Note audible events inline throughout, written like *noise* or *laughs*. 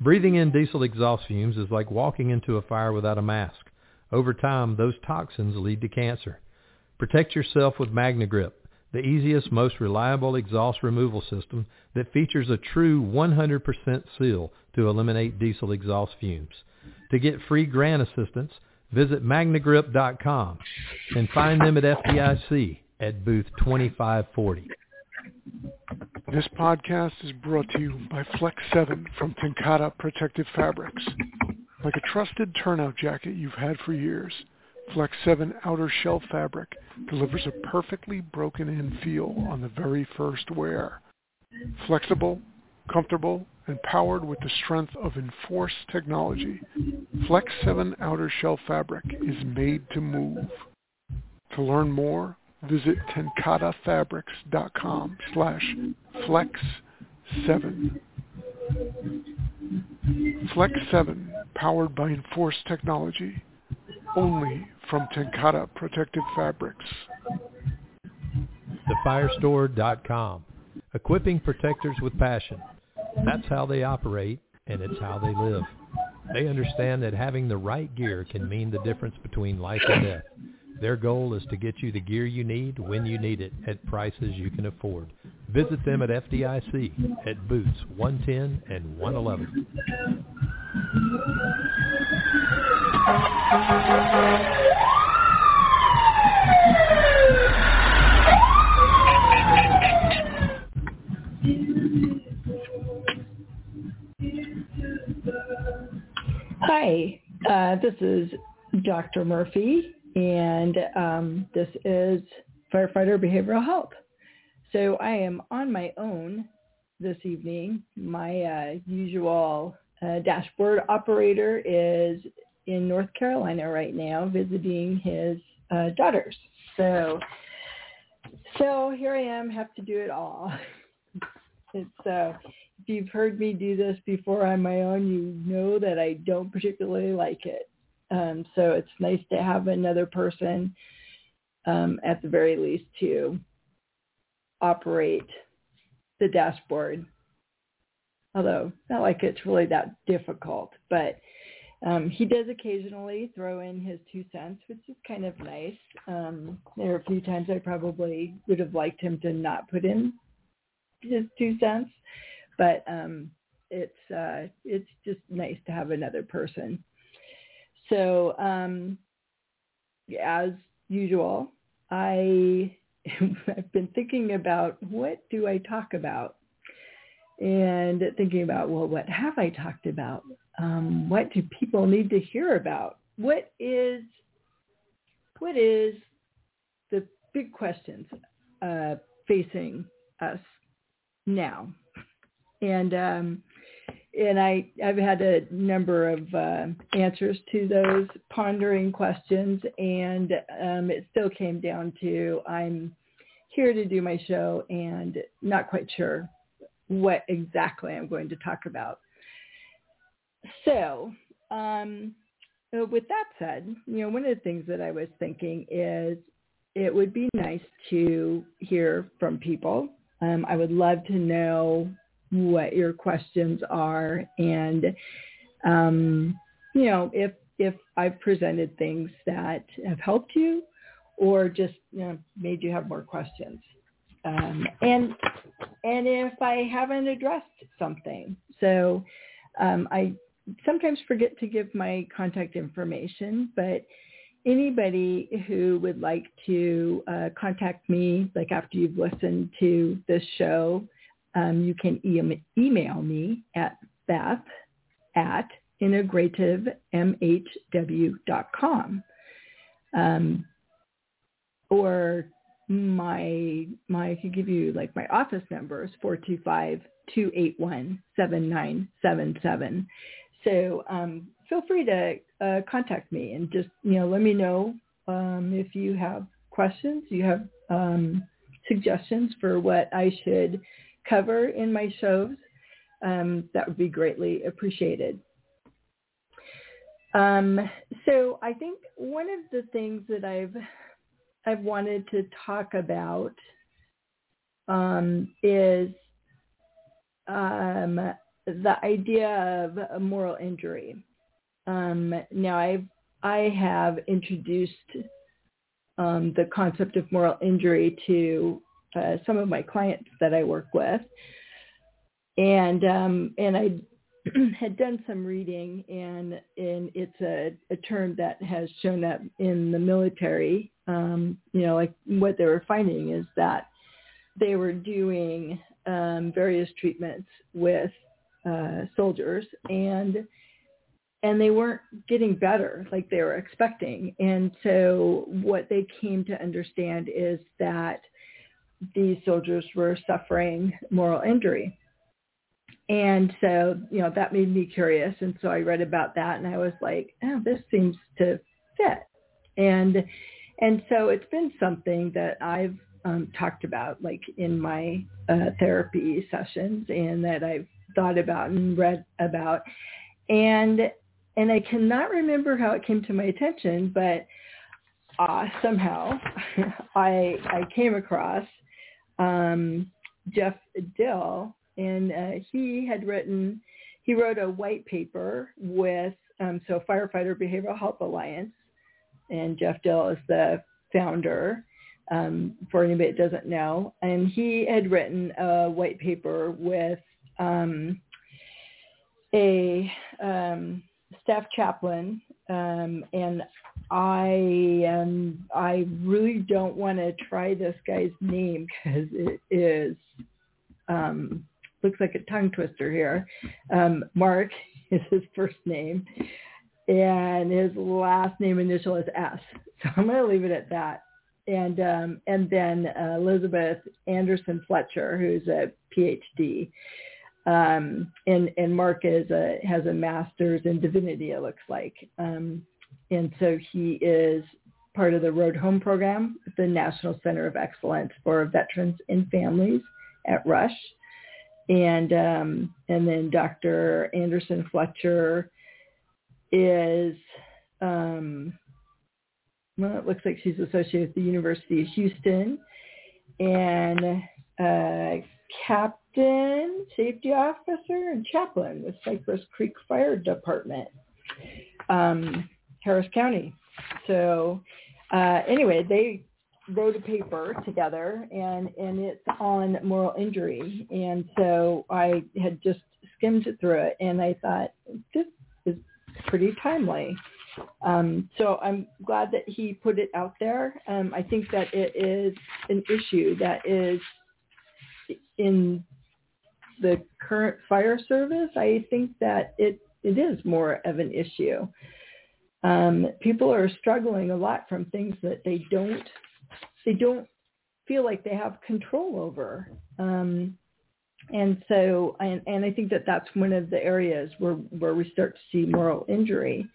Breathing in diesel exhaust fumes is like walking into a fire without a mask. Over time, those toxins lead to cancer. Protect yourself with MagneGrip, the easiest, most reliable exhaust removal system that features a true 100% seal to eliminate diesel exhaust fumes. To get free grant assistance, visit magnegrip.com and find them at FDIC at booth 2540. This podcast is brought to you by Flex 7 from TenCate Protective Fabrics. Like a trusted turnout jacket you've had for years, Flex 7 outer shell fabric delivers a perfectly broken in feel on the very first wear. Flexible, comfortable, and powered with the strength of Enforce technology, Flex 7 outer shell fabric is made to move. To learn more, visit tencatefabrics.com slash flex7. Flex 7, powered by Enforce technology, only from TenCate Protective Fabrics. TheFirestore.com, equipping protectors with passion. That's how they operate, and it's how they live. They understand that having the right gear can mean the difference between life and death. Their goal is to get you the gear you need when you need it at prices you can afford. Visit them at FDIC at Boots 110 and 111. Hi, uh, this is Dr. Murphy, and um, this is Firefighter Behavioral Health. So I am on my own this evening. My uh, usual uh, dashboard operator is in North Carolina right now visiting his uh, daughters. So, so here I am, have to do it all. *laughs* it's uh, if you've heard me do this before on my own, you know that I don't particularly like it. Um, so it's nice to have another person um, at the very least to operate the dashboard. Although not like it's really that difficult, but um, he does occasionally throw in his two cents, which is kind of nice. Um, there are a few times I probably would have liked him to not put in his two cents, but um, it's uh, it's just nice to have another person. So um, as usual, I *laughs* I've been thinking about what do I talk about, and thinking about well, what have I talked about? Um, what do people need to hear about? What is what is the big questions uh, facing us now? And um, and I, I've had a number of uh, answers to those pondering questions, and um, it still came down to I'm here to do my show and not quite sure what exactly I'm going to talk about. So, um, with that said, you know, one of the things that I was thinking is it would be nice to hear from people. Um, I would love to know what your questions are and um, you know if if I've presented things that have helped you or just you know, made you have more questions. Um, and and if I haven't addressed something, so um, I sometimes forget to give my contact information, but anybody who would like to uh, contact me, like after you've listened to this show, um, you can e- email me at beth at integrativemhw.com. Um, or my my I could give you like my office number is 425-281-7977. So um, feel free to uh, contact me and just you know let me know um, if you have questions, you have um, suggestions for what I should cover in my shows, um, that would be greatly appreciated. Um, so I think one of the things that I've I've wanted to talk about um, is um, the idea of moral injury. Um, now, I've I have introduced um, the concept of moral injury to uh, some of my clients that I work with, and um, and I *clears throat* had done some reading, and and it's a, a term that has shown up in the military. Um, you know, like what they were finding is that they were doing um, various treatments with uh, soldiers, and and they weren't getting better like they were expecting. And so what they came to understand is that these soldiers were suffering moral injury. And so, you know, that made me curious. And so I read about that and I was like, oh, this seems to fit. And, and so it's been something that I've um, talked about like in my uh, therapy sessions and that I've thought about and read about. And, and I cannot remember how it came to my attention, but uh, somehow *laughs* I, I came across um, Jeff Dill and uh, he had written, he wrote a white paper with, um, so Firefighter Behavioral Health Alliance, and Jeff Dill is the founder, um, for anybody that doesn't know, and he had written a white paper with um, a um, staff chaplain, um, and I um, I really don't want to try this guy's name because it is um, looks like a tongue twister here. Um, Mark *laughs* is his first name, and his last name initial is S. So I'm going to leave it at that. And um, and then uh, Elizabeth Anderson Fletcher, who's a PhD, um, and and Mark is a has a master's in divinity. It looks like, um, and so he is part of the Road Home program, the National Center of Excellence for Veterans and Families at Rush and um, and then Dr. Anderson Fletcher is um, well, it looks like she's associated with the University of Houston, and uh, captain, safety officer, and chaplain with Cypress Creek Fire Department, um, Harris County. So uh, anyway, they wrote a paper together and and it's on moral injury. And so i had just skimmed through it and i thought this is pretty timely. Um, so i'm glad that he put it out there. Um, i think that it is an issue that is in the current fire service. I think that it it is more of an issue um, people are struggling a lot from things that they don't they don't feel like they have control over. Um, and so, and, and I think that that's one of the areas where, where we start to see moral injury.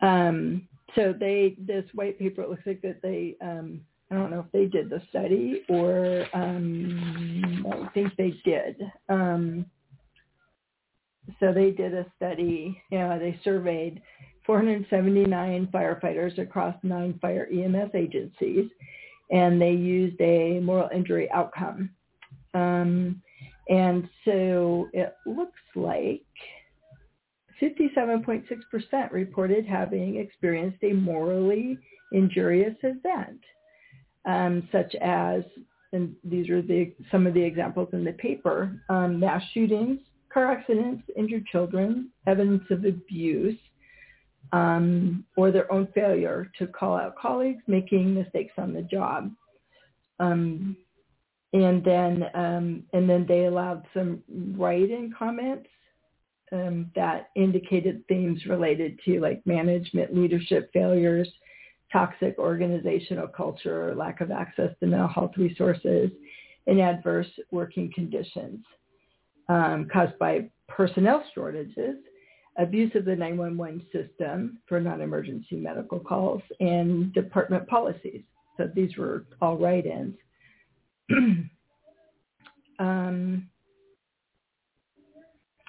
Um, so they, this white paper, it looks like that they, um, I don't know if they did the study or um, I think they did. Um, so they did a study, you know, they surveyed 479 firefighters across nine fire EMS agencies and they used a moral injury outcome. Um, and so it looks like 57.6% reported having experienced a morally injurious event, um, such as, and these are the, some of the examples in the paper, um, mass shootings, car accidents, injured children, evidence of abuse, um, or their own failure to call out colleagues making mistakes on the job. Um, and then um, and then they allowed some write-in comments um, that indicated themes related to like management leadership failures, toxic organizational culture, lack of access to mental health resources, and adverse working conditions um, caused by personnel shortages abuse of the 911 system for non-emergency medical calls, and department policies. So these were all write-ins. *clears throat* um,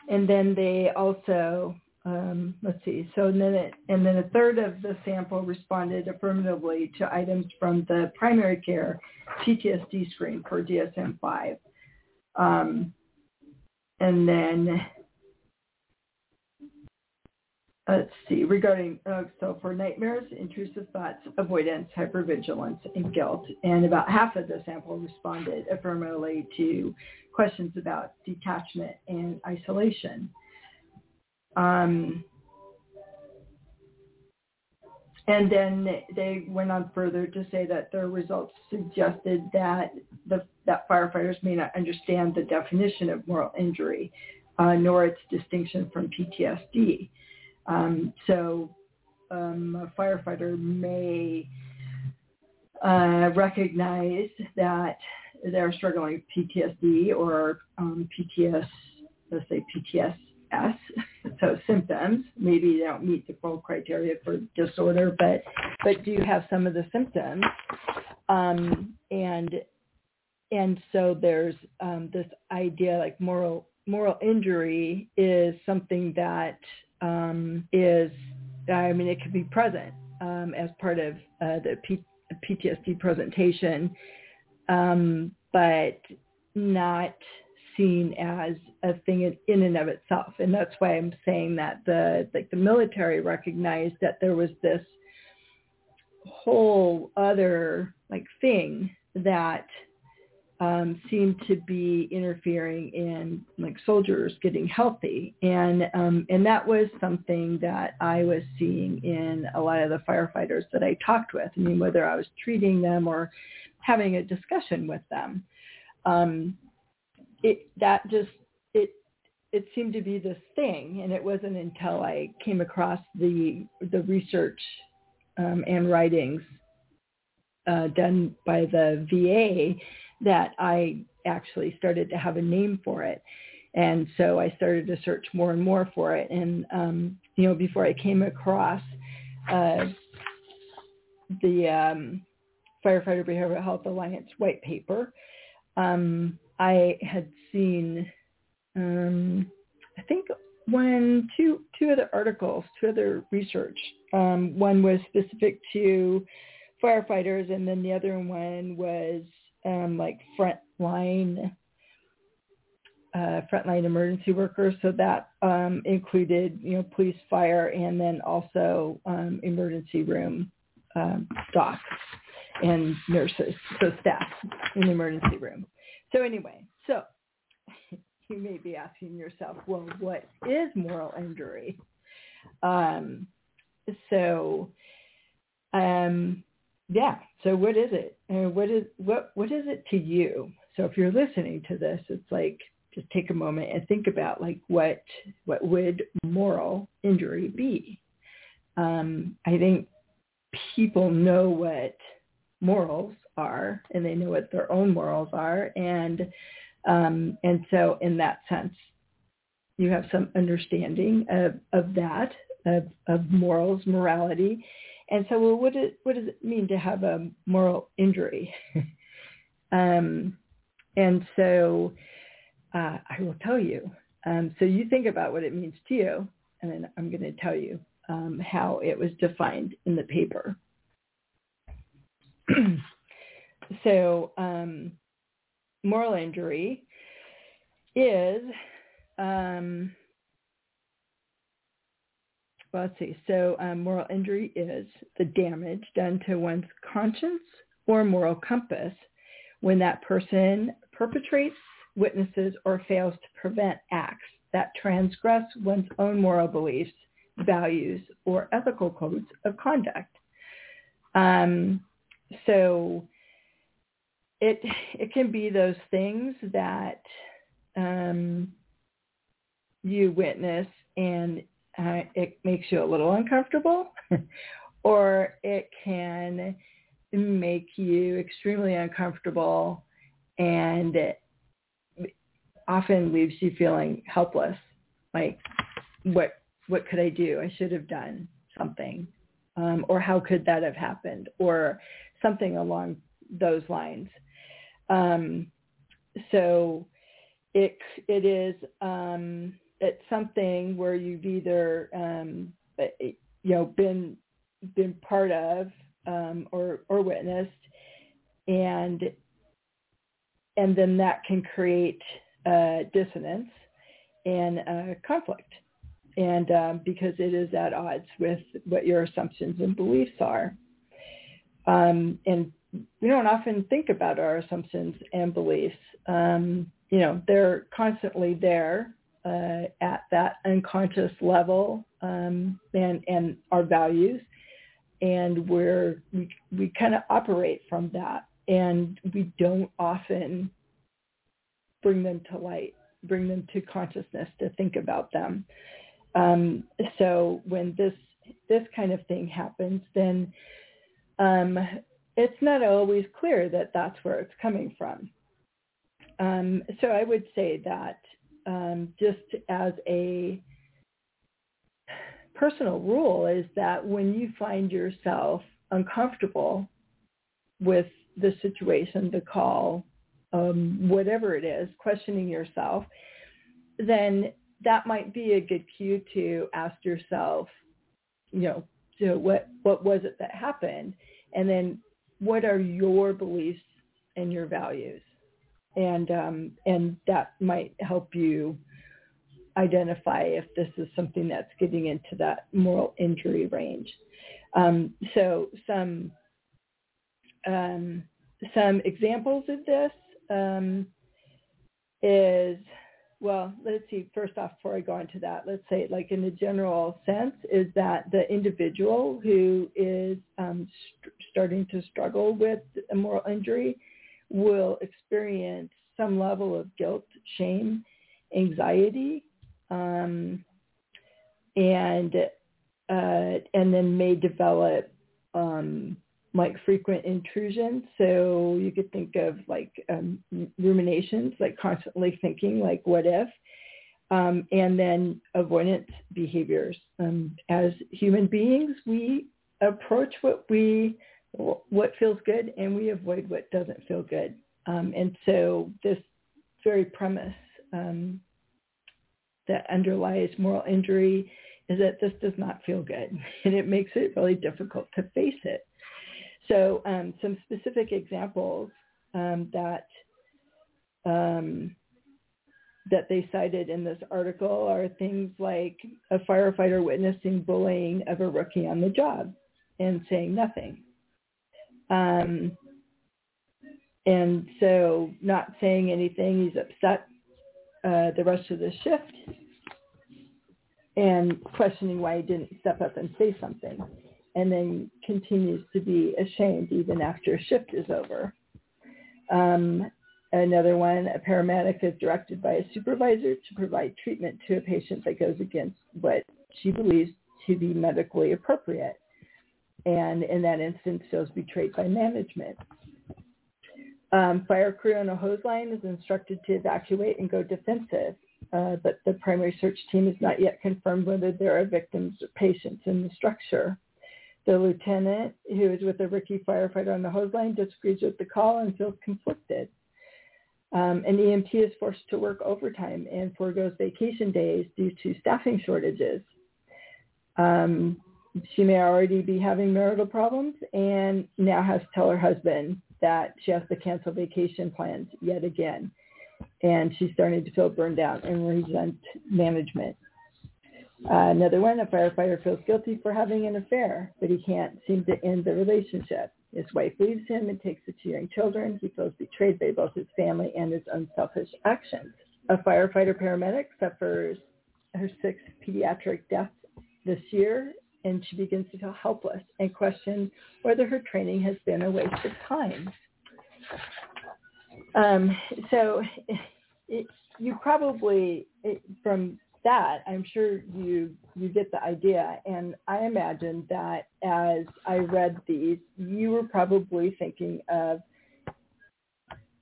and then they also, um, let's see, so then it, and then a third of the sample responded affirmatively to items from the primary care PTSD screen for DSM-5. Um, and then let's see, regarding, uh, so for nightmares, intrusive thoughts, avoidance, hypervigilance, and guilt. And about half of the sample responded affirmatively to questions about detachment and isolation. Um, and then they went on further to say that their results suggested that the, that firefighters may not understand the definition of moral injury, uh, nor its distinction from PTSD. Um, so um, a firefighter may uh, recognize that they're struggling with PTSD or um, PTS, let's say PTSS, *laughs* so symptoms. Maybe they don't meet the full criteria for disorder, but but do have some of the symptoms. Um, and and so there's um, this idea like moral moral injury is something that um, is, I mean, it could be present um, as part of uh, the P- PTSD presentation, um, but not seen as a thing in, in and of itself. And that's why I'm saying that the like the military recognized that there was this whole other like thing that um, seemed to be interfering in like soldiers getting healthy, and um, and that was something that I was seeing in a lot of the firefighters that I talked with. I mean, whether I was treating them or having a discussion with them, um, it that just it it seemed to be this thing, and it wasn't until I came across the the research um, and writings uh, done by the VA that I actually started to have a name for it. And so I started to search more and more for it. And, um, you know, before I came across uh, the um, Firefighter Behavioral Health Alliance white paper, um, I had seen, um, I think, one, two, two other articles, two other research. Um, one was specific to firefighters, and then the other one was um, like frontline uh, frontline emergency workers. So that um, included, you know, police, fire, and then also um, emergency room um, docs and nurses, so staff in the emergency room. So anyway, so *laughs* you may be asking yourself, well, what is moral injury? Um, so um, yeah. So what is it? And what is what what is it to you? So if you're listening to this, it's like just take a moment and think about like what what would moral injury be? Um, I think people know what morals are and they know what their own morals are and um, and so in that sense you have some understanding of, of that of, of morals morality and so, well, what, is, what does it mean to have a moral injury? *laughs* um, and so uh, I will tell you. Um, so you think about what it means to you, and then I'm going to tell you um, how it was defined in the paper. *clears throat* so um, moral injury is um, well, let's see. So um, moral injury is the damage done to one's conscience or moral compass when that person perpetrates, witnesses, or fails to prevent acts that transgress one's own moral beliefs, values, or ethical codes of conduct. Um, so it it can be those things that um, you witness and uh, it makes you a little uncomfortable *laughs* or it can make you extremely uncomfortable and it often leaves you feeling helpless like what what could i do? I should have done something. Um, or how could that have happened? Or something along those lines. Um, so it it is um, it's something where you've either um, you know been been part of um, or or witnessed, and and then that can create uh, dissonance and uh, conflict. and um, because it is at odds with what your assumptions and beliefs are. Um, and we don't often think about our assumptions and beliefs. Um, you know, they're constantly there uh, at that unconscious level um, and, and our values. And we're, we, we kind of operate from that and we don't often bring them to light, bring them to consciousness to think about them. Um, so when this this kind of thing happens, then um, it's not always clear that that's where it's coming from. Um, so I would say that um, just as a personal rule is that when you find yourself uncomfortable with the situation, the call, um, whatever it is, questioning yourself, then that might be a good cue to ask yourself, you know, so what what was it that happened, and then what are your beliefs and your values, and um, and that might help you identify if this is something that's getting into that moral injury range. Um, so some um, some examples of this um, is well, let's see, first off, before I go into that, let's say like in a general sense is that the individual who is um, st- starting to struggle with a moral injury will experience some level of guilt, shame, anxiety, um, and uh, and then may develop um, like frequent intrusions. So you could think of like um, ruminations, like constantly thinking, like what if, um, and then avoidance behaviors. Um, as human beings, we approach what we what feels good, and we avoid what doesn't feel good. Um, and so this very premise um, that underlies moral injury is that this does not feel good, *laughs* and it makes it really difficult to face it. So um, some specific examples um, that um, that they cited in this article are things like a firefighter witnessing bullying of a rookie on the job and saying nothing. Um, and so not saying anything, he's upset uh, the rest of the shift and questioning why he didn't step up and say something and then continues to be ashamed even after a shift is over. Um, another one, a paramedic is directed by a supervisor to provide treatment to a patient that goes against what she believes to be medically appropriate. And in that instance, feels betrayed by management. Um, fire crew on a hose line is instructed to evacuate and go defensive, uh, but the primary search team has not yet confirmed whether there are victims or patients in the structure. The lieutenant, who is with a rookie firefighter on the hose line, disagrees with the call and feels conflicted. Um, an EMT is forced to work overtime and foregoes vacation days due to staffing shortages. Um, she may already be having marital problems and now has to tell her husband that she has to cancel vacation plans yet again. And she's starting to feel burned out and resent management. Uh, another one, a firefighter feels guilty for having an affair, but he can't seem to end the relationship. His wife leaves him and takes the two young children. He feels betrayed by both his family and his unselfish actions. A firefighter paramedic suffers her sixth pediatric death this year, and she begins to feel helpless and question whether her training has been a waste of time. Um, so it, you probably, it, from that, I'm sure you you get the idea. And I imagine that as I read these, you were probably thinking of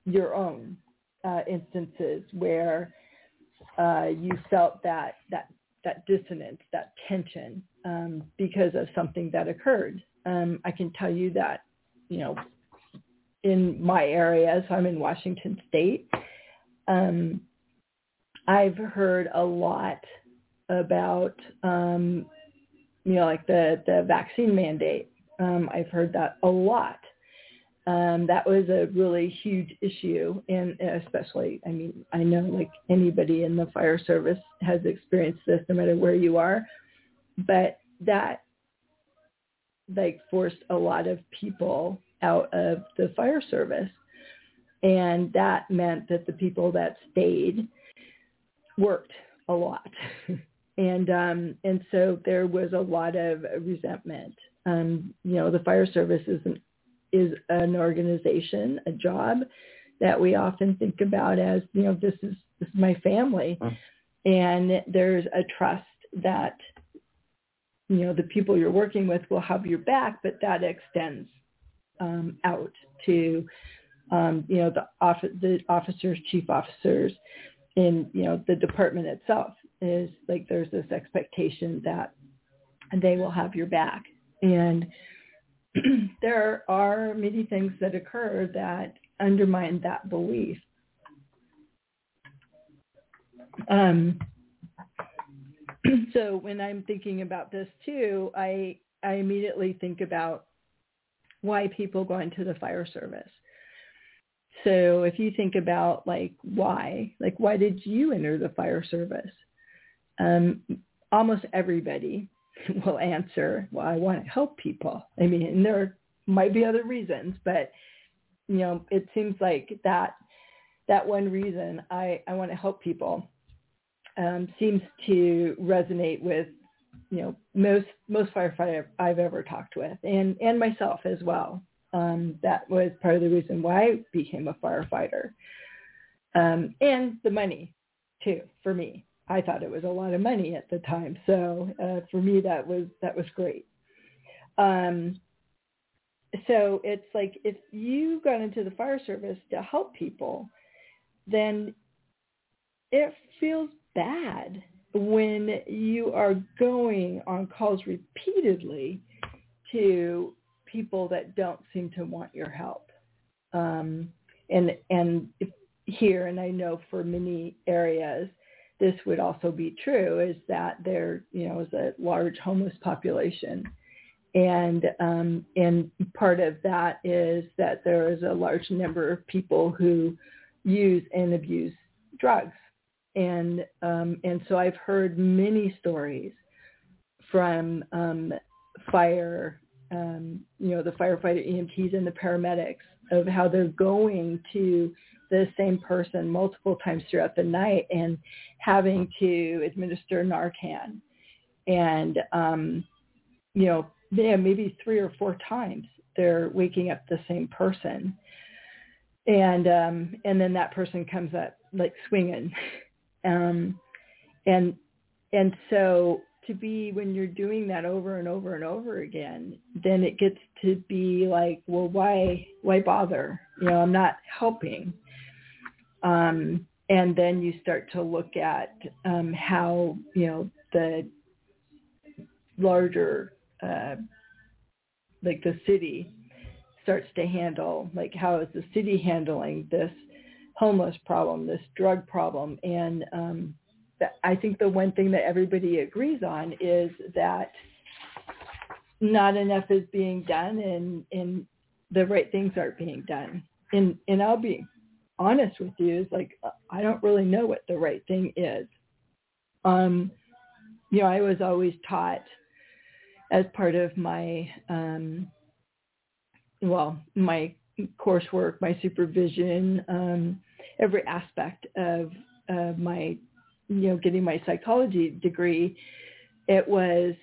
your own uh, instances where uh, you felt that that that dissonance, that tension, um, because of something that occurred. Um, I can tell you that, you know, in my area, so I'm in Washington State. Um, I've heard a lot about um, you know like the the vaccine mandate. Um, I've heard that a lot, um, that was a really huge issue, and especially, I mean, I know like anybody in the fire service has experienced this, no matter where you are, but that like forced a lot of people out of the fire service, and that meant that the people that stayed worked a lot. *laughs* and um and so there was a lot of resentment um you know the fire service is an is an organization, a job that we often think about as, you know, this is this is my family. Mm. And there's a trust that you know the people you're working with will have your back, but that extends um, out to um, you know the, office, the officers, chief officers, in you know the department itself is like there's this expectation that they will have your back, and *clears throat* there are many things that occur that undermine that belief. Um, *clears throat* so when I'm thinking about this too, I I immediately think about why people go into the fire service. So if you think about like why, like why did you enter the fire service? Um, almost everybody *laughs* will answer, well, I want to help people. I mean, and there might be other reasons, but you know, it seems like that that one reason I, I want to help people um, seems to resonate with you know most most firefighters I've ever talked with, and and myself as well. Um, that was part of the reason why I became a firefighter, um, and the money too for me. I thought it was a lot of money at the time. So uh, for me, that was that was great. Um, so it's like if you got into the fire service to help people, then it feels bad when you are going on calls repeatedly to people that don't seem to want your help. Um, and and here, and I know for many areas, this would also be true is that there, you know, is a large homeless population. And um, and part of that is that there is a large number of people who use and abuse drugs. And um, and so I've heard many stories from um, fire, um, you know, the firefighter EMTs and the paramedics of how they're going to the same person multiple times throughout the night and having to administer Narcan. And, um, you know, yeah, maybe three or four times they're waking up the same person. And, um, and then that person comes up like swinging. *laughs* um, and, and so to be when you're doing that over and over and over again, then it gets to be like, well, why, why bother? You know, I'm not helping. Um, and then you start to look at um, how you know the larger uh, like the city starts to handle like how is the city handling this homeless problem this drug problem and um, I think the one thing that everybody agrees on is that not enough is being done and, and the right things aren't being done. And, and I'll be honest with you is like I don't really know what the right thing is. Um, you know, I was always taught as part of my um, well, my coursework, my supervision, um, every aspect of uh, my you know getting my psychology degree, it was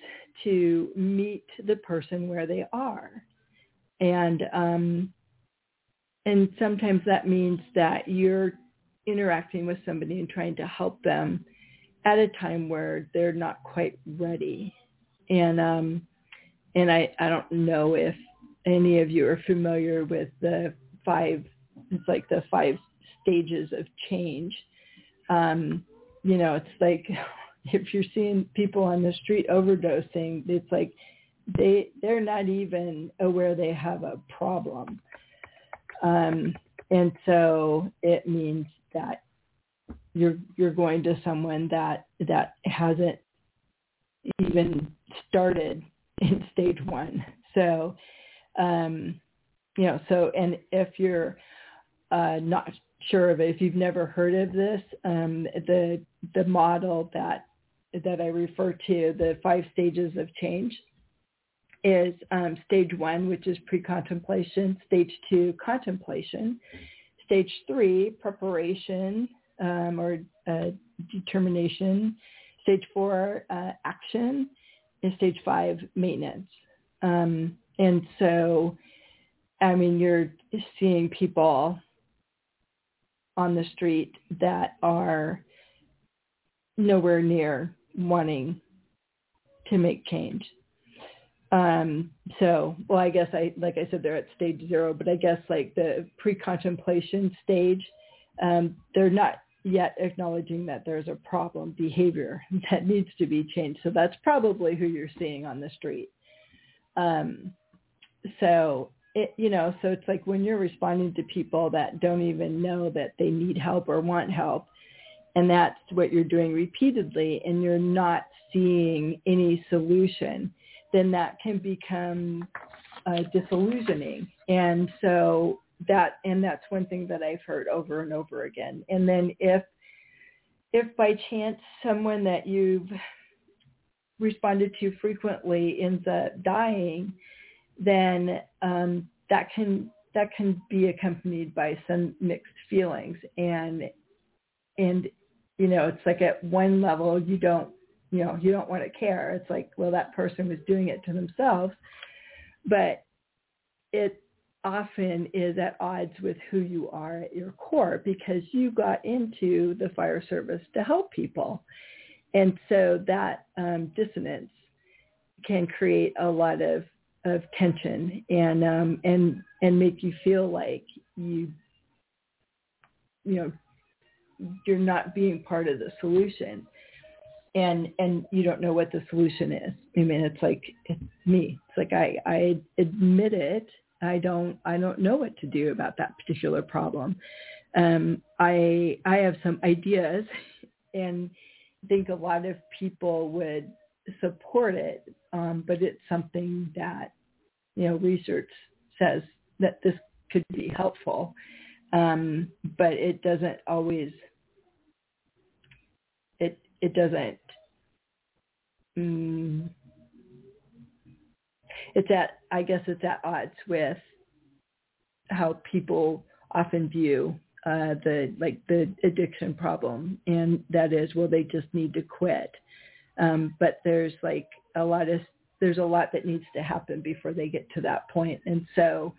to meet the person where they are, and um, and sometimes that means that you're interacting with somebody and trying to help them at a time where they're not quite ready. And um, and I, I don't know if any of you are familiar with the five it's like the five stages of change. Um, you know, it's like *laughs* if you're seeing people on the street overdosing, it's like they they're not even aware they have a problem. Um, and so it means that you're you're going to someone that that hasn't even started in stage one. So um, you know, so and if you're uh, not sure of it, if you've never heard of this, um, the the model that that I refer to, the five stages of change, is um, stage one, which is pre-contemplation, stage two, contemplation, stage three, preparation um, or uh, determination, stage four, uh, action, and stage five, maintenance. Um, and so, I mean, you're seeing people on the street that are nowhere near wanting to make change. Um, so, well, I guess I, like I said, they're at stage zero, but I guess like the pre-contemplation stage, um, they're not yet acknowledging that there's a problem behavior *laughs* that needs to be changed. So that's probably who you're seeing on the street. Um, so it, you know, so it's like when you're responding to people that don't even know that they need help or want help, and that's what you're doing repeatedly, and you're not seeing any solution, then that can become uh, disillusioning. And so that, and that's one thing that I've heard over and over again. And then if, if by chance someone that you've responded to frequently ends up dying, then um, that can that can be accompanied by some mixed feelings. And and you know it's like at one level you don't you know you don't want to care. It's like well that person was doing it to themselves. But it often is at odds with who you are at your core because you got into the fire service to help people. And so that um, dissonance can create a lot of of tension and um, and and make you feel like you you know you're not being part of the solution. And and you don't know what the solution is. I mean it's like it's me. It's like i i admit it. I don't i don't know what to do about that particular problem. Um i i have some ideas and think a lot of people would support it um, but it's something that you know research says that this could be helpful, um, but it doesn't always. It it doesn't. Mm, it's at I guess it's at odds with how people often view uh, the like the addiction problem, and that is, well, they just need to quit. Um, but there's like a lot of there's a lot that needs to happen before they get to that point. And so,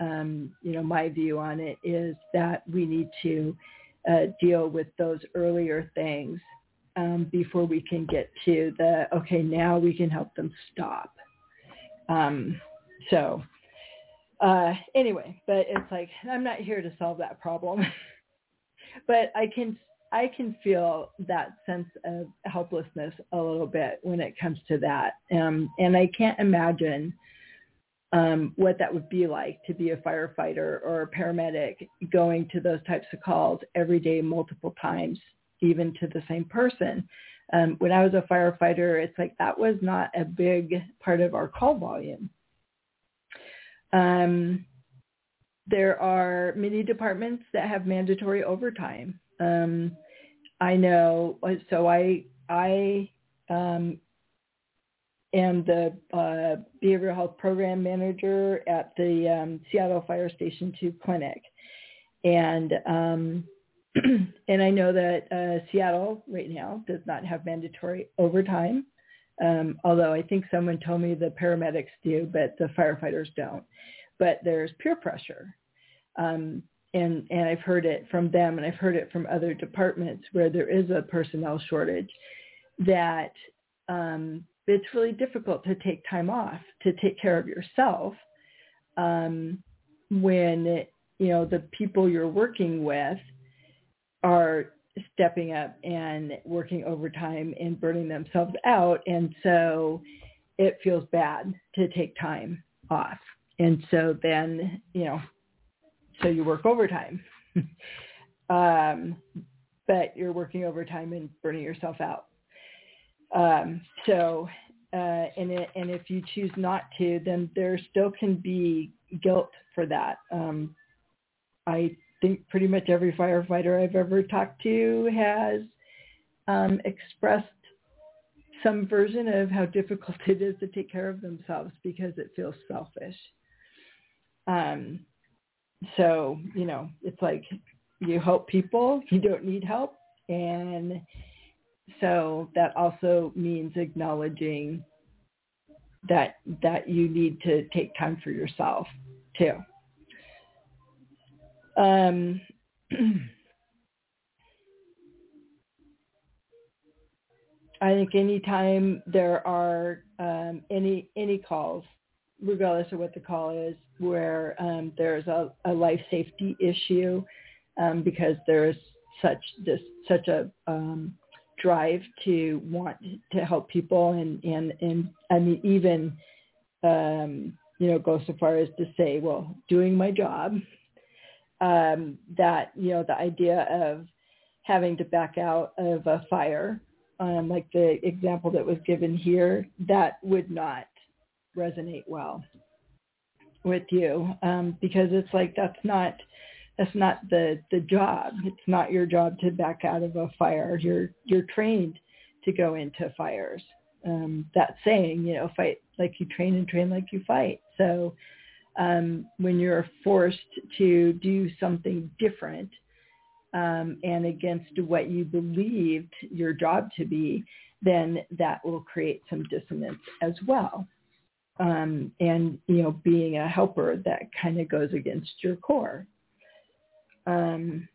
um, you know, my view on it is that we need to uh, deal with those earlier things um, before we can get to the, okay, now we can help them stop. Um, so uh, anyway, but it's like, I'm not here to solve that problem. *laughs* but I can I can feel that sense of helplessness a little bit when it comes to that. Um, and I can't imagine um, what that would be like to be a firefighter or a paramedic going to those types of calls every day, multiple times, even to the same person. Um, when I was a firefighter, it's like that was not a big part of our call volume. Um, there are many departments that have mandatory overtime. Um, I know. So I I um, am the uh, behavioral health program manager at the um, Seattle Fire Station Two clinic, and um, *clears throat* and I know that uh, Seattle right now does not have mandatory overtime. Um, although I think someone told me the paramedics do, but the firefighters don't. But there's peer pressure. Um, and and I've heard it from them and I've heard it from other departments where there is a personnel shortage that um, it's really difficult to take time off to take care of yourself um, when you know the people you're working with are stepping up and working overtime and burning themselves out and so it feels bad to take time off. And so then you know so you work overtime. *laughs* um, but you're working overtime and burning yourself out. Um, so uh, and it, and if you choose not to, then there still can be guilt for that. Um, I think pretty much every firefighter I've ever talked to has um, expressed some version of how difficult *laughs* it is to take care of themselves because it feels selfish. Um, so, you know, it's like you help people, you don't need help. And so that also means acknowledging that that you need to take time for yourself too. Um, *clears throat* I think anytime there are um, any any calls, regardless of what the call is, where um, there's a, a, life safety issue, um, because there's such this such a um, drive to want to help people, and and and I mean even um, you know go so far as to say, well, doing my job, um, that you know the idea of having to back out of a fire um, like the example that was given here, that would not resonate well with you um, because it's like that's not that's not the the job. It's not your job to back out of a fire. You're you're trained to go into fires. Um, that saying, you know, fight like you train and train like you fight. So um, when you're forced to do something different, um, and against what you believed your job to be, then that will create some dissonance as well. Um, and, you know, being a helper, that kind of goes against your core. Um,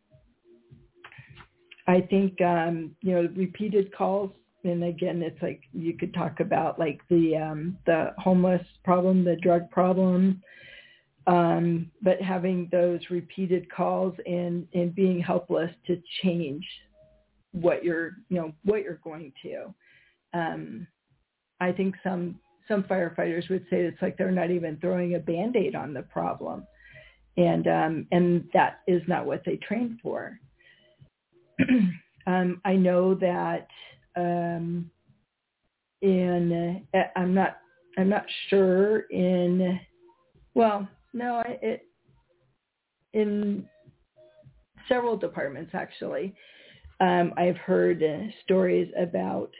I think, um, you know, repeated calls, and again, it's like you could talk about like the, um, the homeless problem, the drug problem, um, but having those repeated calls and, and being helpless to change what you're, you know, what you're going to. Um, I think some some firefighters would say it's like they're not even throwing a band-aid on the problem, and um, and that is not what they trained for. *clears throat* um, I know that um, in I'm not I'm not sure in well no, I, it in several departments actually. Um, I've heard uh, stories about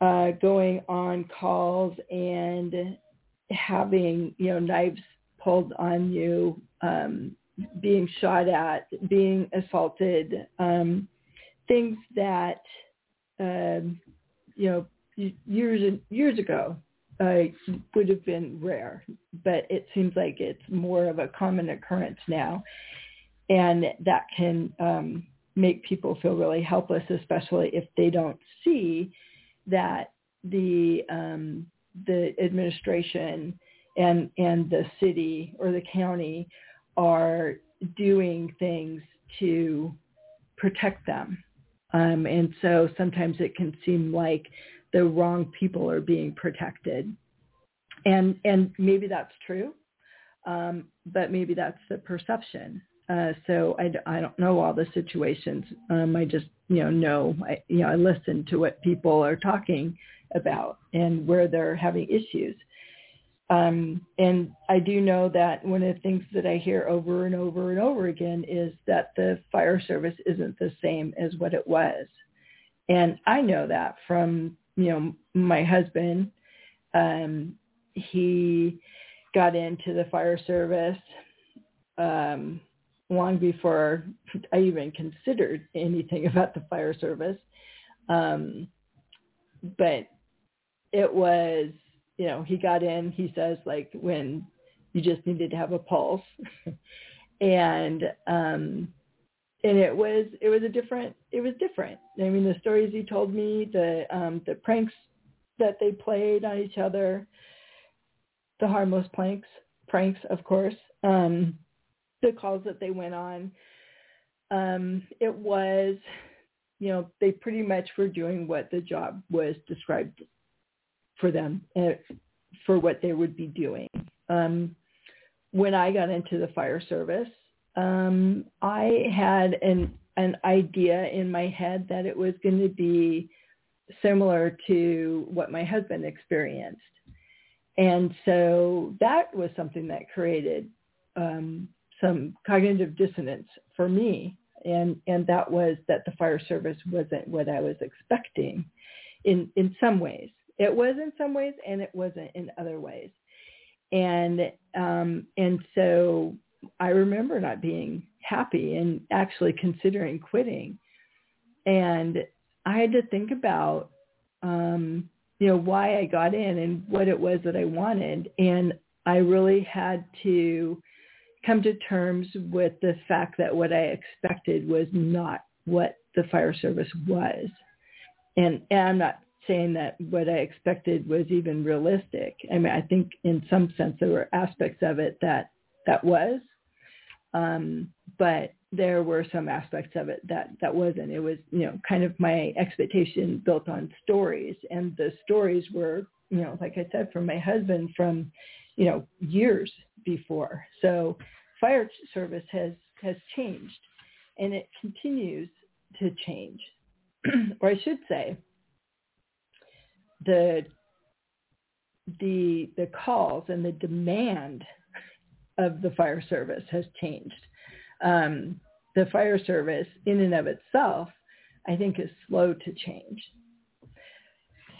uh, going on calls and having you know knives pulled on you, um, being shot at, being assaulted, um, things that um, you know years years ago uh, would have been rare, but it seems like it's more of a common occurrence now. And that can um, make people feel really helpless, especially if they don't see that the um, the administration and and the city or the county are doing things to protect them. Um, and so sometimes it can seem like the wrong people are being protected. And, and maybe that's true, um, but maybe that's the perception. Uh, so I, I don't know all the situations. Um, I just, you know, know, I, you know, I listen to what people are talking about and where they're having issues. Um, and I do know that one of the things that I hear over and over and over again is that the fire service isn't the same as what it was. And I know that from you know, my husband, um, he got into the fire service um, long before I even considered anything *laughs* about the fire service. Um, but it was, you know, he got in, he says, like when you just needed to have a pulse. *laughs* and um, and it was it was a different it was different. I mean, the stories he told me, the um, the pranks that they played on each other, the harmless pranks, pranks, of course, um, the calls that they went on. Um, it was, you know, they pretty much were doing what the job was described for them uh, for what they would be doing. Um, when I got into the fire service, um, I had an an idea in my head that it was going to be similar to what my husband experienced. And so that was something that created um, some cognitive dissonance for me. And, and that was that the fire service wasn't what I was expecting in, in some ways. It was in some ways and it wasn't in other ways. And, um, and so I remember not being happy and actually considering quitting. And I had to think about, um, you know, why I got in and what it was that I wanted. And I really had to come to terms with the fact that what I expected was not what the fire service was. And, and I'm not saying that what I expected was even realistic. I mean, I think in some sense there were aspects of it that that was, um, but there were some aspects of it that that wasn't. It was, you know, kind of my expectation built on stories, and the stories were, you know, like I said, from my husband from, you know, years before. So, fire service has has changed, and it continues to change, *clears throat* or I should say, the the the calls and the demand of the fire service has changed um, the fire service in and of itself, I think is slow to change.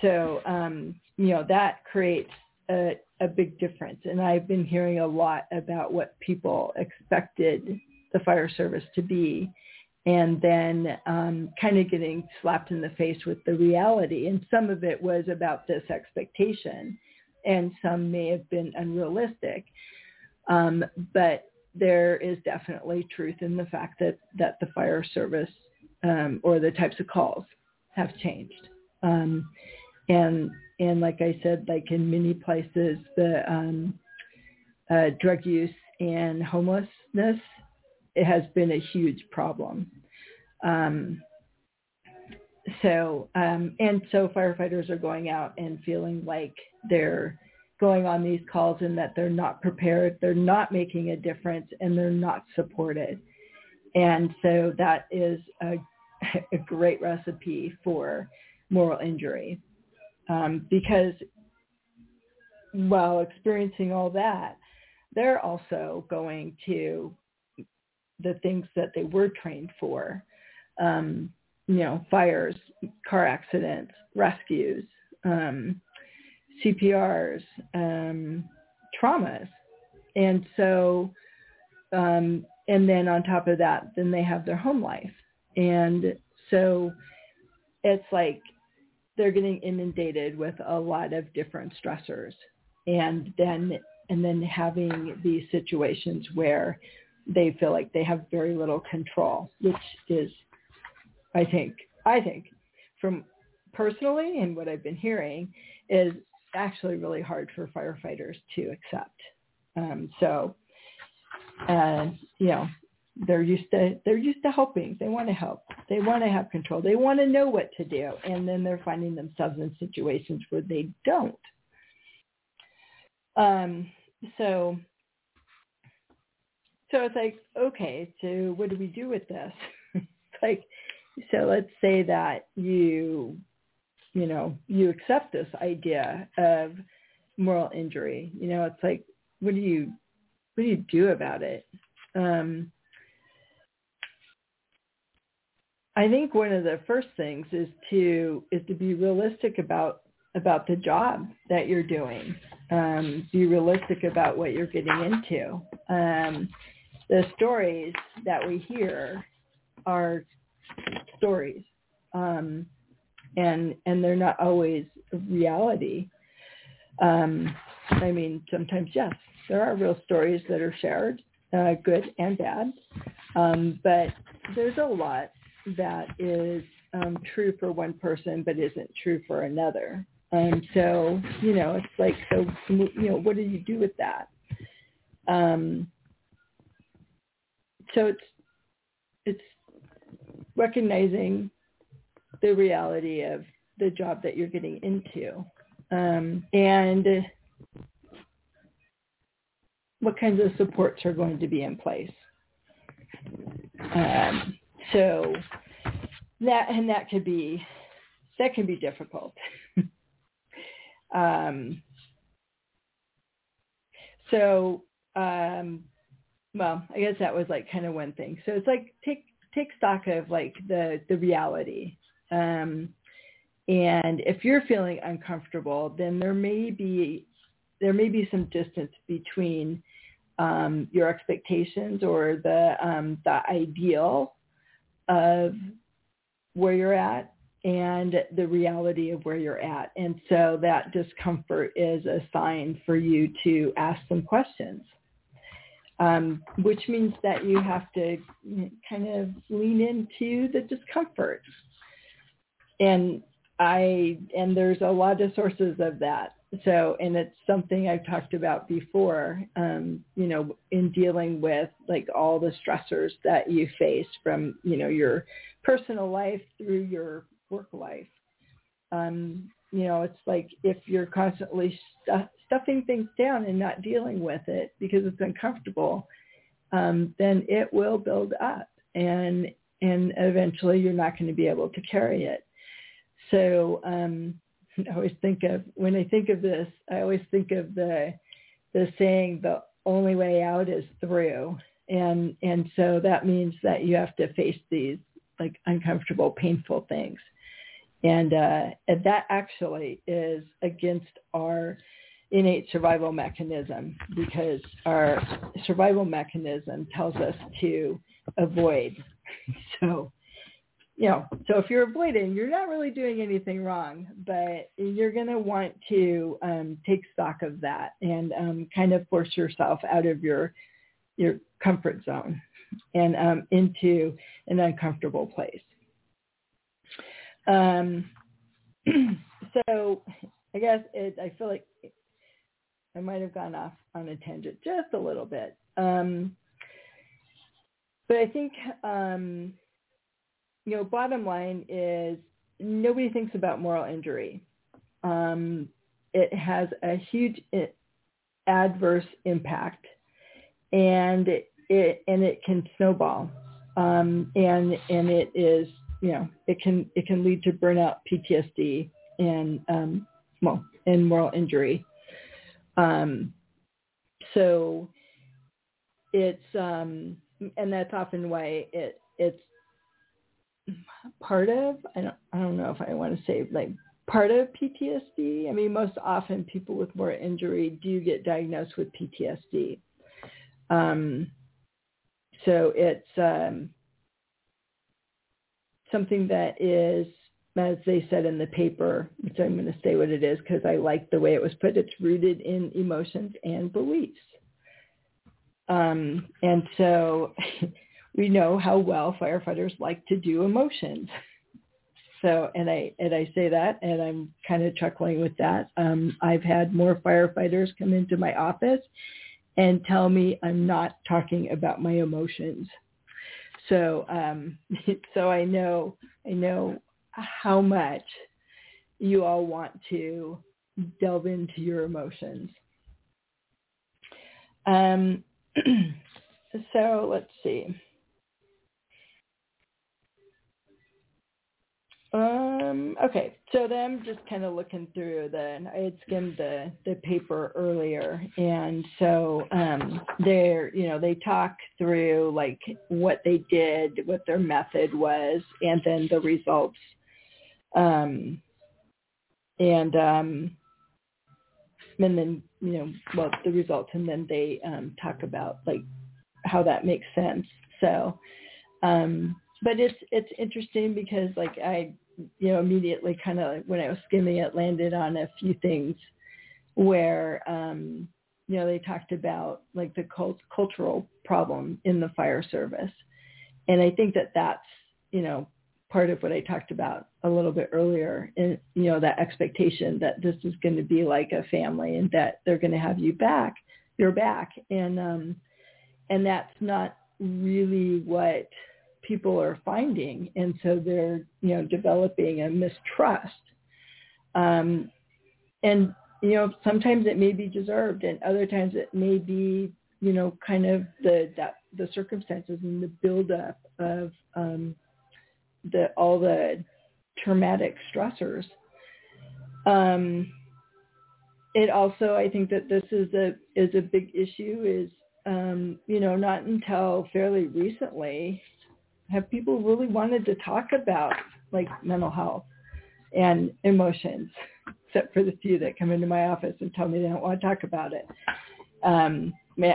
So, um, you know, that creates a, a big difference. And I've been hearing a lot about what people expected the fire service to be and then um, kind of getting slapped in the face with the reality. And some of it was about this expectation and some may have been unrealistic. Um, but there is definitely truth in the fact that, that the fire service um, or the types of calls have changed. Um, and and like I said, like in many places, the um, uh, drug use and homelessness it has been a huge problem. Um, so um, and so firefighters are going out and feeling like they're going on these calls and that they're not prepared, they're not making a difference, and they're not supported. And so that is a, *laughs* a great recipe for moral injury um, because while experiencing all that, they're also going to the things that they were trained for, um, you know, fires, car accidents, rescues, um, CPRs, um, traumas. And so, um, and then on top of that, then they have their home life. And so it's like they're getting inundated with a lot of different stressors. And then, and then having these situations where they feel like they have very little control, which is, I think, I think from personally and what I've been hearing is actually really hard for firefighters to accept. Um, so, uh, you know, they're used to they're used to helping. They want to help. They want to have control. They want to know what to do, and then they're finding themselves in situations where they don't. Um, so, so it's like, okay, so what do we do with this? *laughs* like, so let's say that you you know, you accept this idea of moral injury. You know, it's like, what do you, what do you do about it? Um, I think one of the first things is to is to be realistic about about the job that you're doing. Um, be realistic about what you're getting into. Um, the stories that we hear are stories. Um, and and they're not always reality. Um, I mean, sometimes yes, there are real stories that are shared, uh, good and bad, um, but there's a lot that is um, true for one person but isn't true for another. And so, you know, it's like, so, you know, what do you do with that? Um, so it's it's recognizing the reality of the job that you're getting into um, and what kinds of supports are going to be in place. Um, so that and that could be that can be difficult. *laughs* um, so, um, well, I guess that was like kind of one thing. So it's like take take stock of like the the reality. Um, and if you're feeling uncomfortable, then there may be there may be some distance between um, your expectations or the um, the ideal of where you're at and the reality of where you're at. And so that discomfort is a sign for you to ask some questions, um, which means that you have to kind of lean into the discomfort. And I and there's a lot of sources of that. So and it's something I've talked about before. Um, you know, in dealing with like all the stressors that you face from you know your personal life through your work life. Um, you know, it's like if you're constantly stu- stuffing things down and not dealing with it because it's uncomfortable, um, then it will build up, and and eventually you're not going to be able to carry it. So um, *laughs* I always think of when I think of this, I always think of the the saying the only way out is through, and and so that means that you have to face these like uncomfortable, painful things, and uh, and that actually is against our innate survival mechanism because our survival mechanism tells us to avoid. *laughs* So you know, so if you're avoiding, you're not really doing anything wrong, but you're going to want to um, take stock of that and um, kind of force yourself out of your your comfort zone and um, into an uncomfortable place. Um, *clears throat* so I guess it, I feel like I might have gone off on a tangent just a little bit. Um, but I think um, you know, bottom line is nobody thinks about moral injury. Um, it has a huge adverse impact, and it and it can snowball, um, and and it is you know it can it can lead to burnout, PTSD, and um, well, and moral injury. Um, so it's um, and that's often why it it's part of I don't I don't know if I want to say like part of PTSD. I mean, most often people with moral injury do get diagnosed with PTSD. Um, so it's um, something that is, as they said in the paper, which I'm going to say what it is because I like the way it was put. It's rooted in emotions and beliefs. Um, and so *laughs* we know how well firefighters like to do emotions. So, and I and I say that, and I'm kind of chuckling with that. Um, I've had more firefighters come into my office and tell me I'm not talking about my emotions. So, um, *laughs* so I know I know how much you all want to delve into your emotions. Um, *clears throat* so let's see. Um, okay, so then just kind of looking through the, I had skimmed the, the paper earlier, and so um, they're, you know, they talk through like what they did, what their method was, and then the results. Um, and um, and then you know, well, the results, and then they um, talk about like how that makes sense. So, um, but it's it's interesting because like I you know immediately kind of when I was skimming it landed on a few things where um you know they talked about like the cult- cultural problem in the fire service. And I think that that's you know part of what I talked about a little bit earlier and you know that expectation that this is going to be like a family and that they're going to have you back your back. And um and that's not really what people are finding, and so they're you know developing a mistrust. Um, and you know sometimes it may be deserved, and other times it may be you know kind of the that, the circumstances and the buildup of um, the all the traumatic stressors. Um, it also, I think that this is a is a big issue. Is um, you know not until fairly recently have people really wanted to talk about like mental health and emotions, except for the few that come into my office and tell me they don't want to talk about it. Um,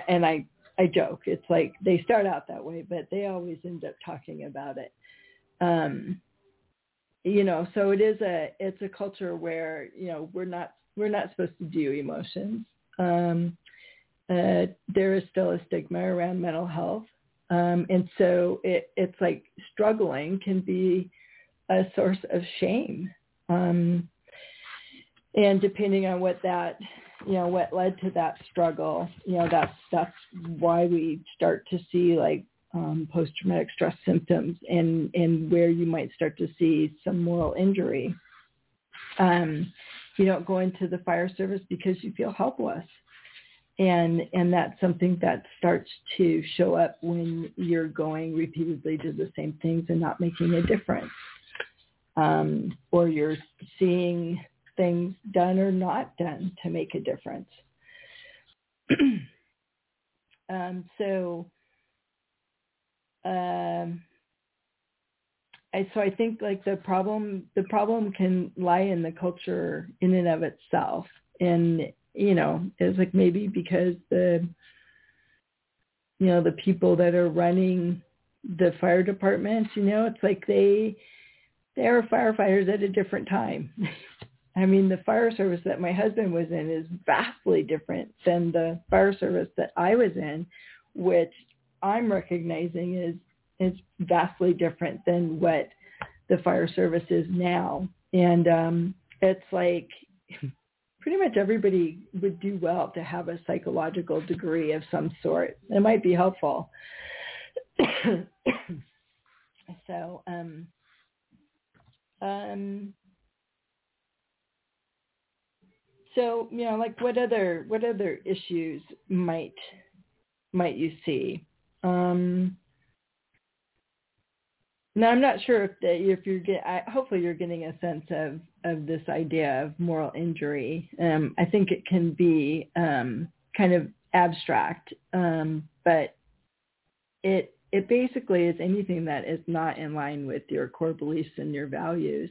and I I joke. It's like they start out that way, but they always end up talking about it. Um, you know, so it is a it's a culture where you know we're not we're not supposed to do emotions. Um, uh, there is still a stigma around mental health, um, and so it, it's like struggling can be a source of shame. Um, and depending on what that, you know, what led to that struggle, you know, that's that's why we start to see like um, post-traumatic stress symptoms and and where you might start to see some moral injury. Um, you don't go into the fire service because you feel helpless and and that's something that starts to show up when you're going repeatedly to the same things and not making a difference. Um, or you're seeing things done or not done to make a difference. *clears throat* Um, so um, I, so I think like the problem the problem can lie in the culture in and of itself. And you know, it's like maybe because the, you know, the people that are running the fire departments, you know, it's like they, they are firefighters at a different time. *laughs* I mean, the fire service that my husband was in is vastly different than the fire service that I was in, which I'm recognizing is is vastly different than what the fire service is now. And um, it's like *laughs* pretty much everybody would do well to have a psychological degree of some sort. It might be helpful. *coughs* so, um, um, so you know, like what other what other issues might might you see? Um, now, I'm not sure if that if you're get, I, hopefully you're getting a sense of of this idea of moral injury. Um, I think it can be um, kind of abstract, um, but it it basically is anything that is not in line with your core beliefs and your values.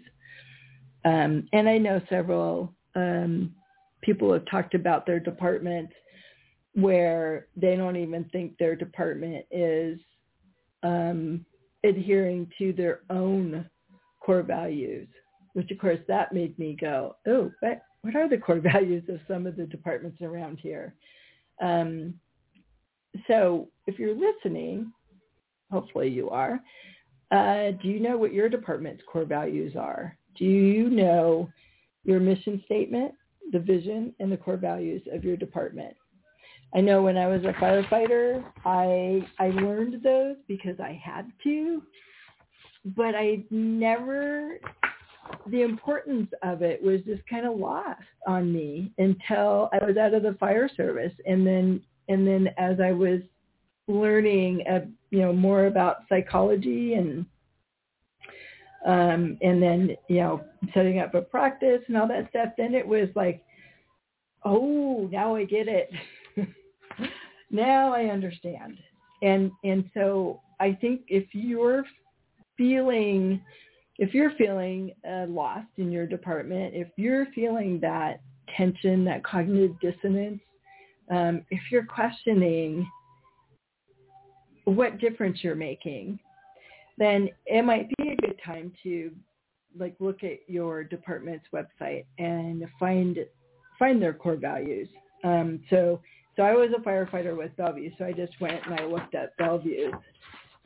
Um, and I know several um, people have talked about their department where they don't even think their department is um, adhering to their own core values, which of course that made me go, oh, but what are the core *laughs* values of some of the departments around here? Um, so if you're listening, hopefully you are, uh, do you know what your department's core values are? Do you know your mission statement, the vision, and the core values of your department? I know when I was a firefighter, I I learned those because I had to, but I never the importance of it was just kind of lost on me until I was out of the fire service and then and then as I was learning uh, you know more about psychology and um and then you know setting up a practice and all that stuff then it was like oh now I get it *laughs* now I understand. And and so I think if you're feeling if you're feeling uh, lost in your department, if you're feeling that tension, that cognitive dissonance, um, if you're questioning what difference you're making, then it might be a good time to like look at your department's website and find find their core values. Um, so so I was a firefighter with Bellevue, so I just went and I looked at Bellevue.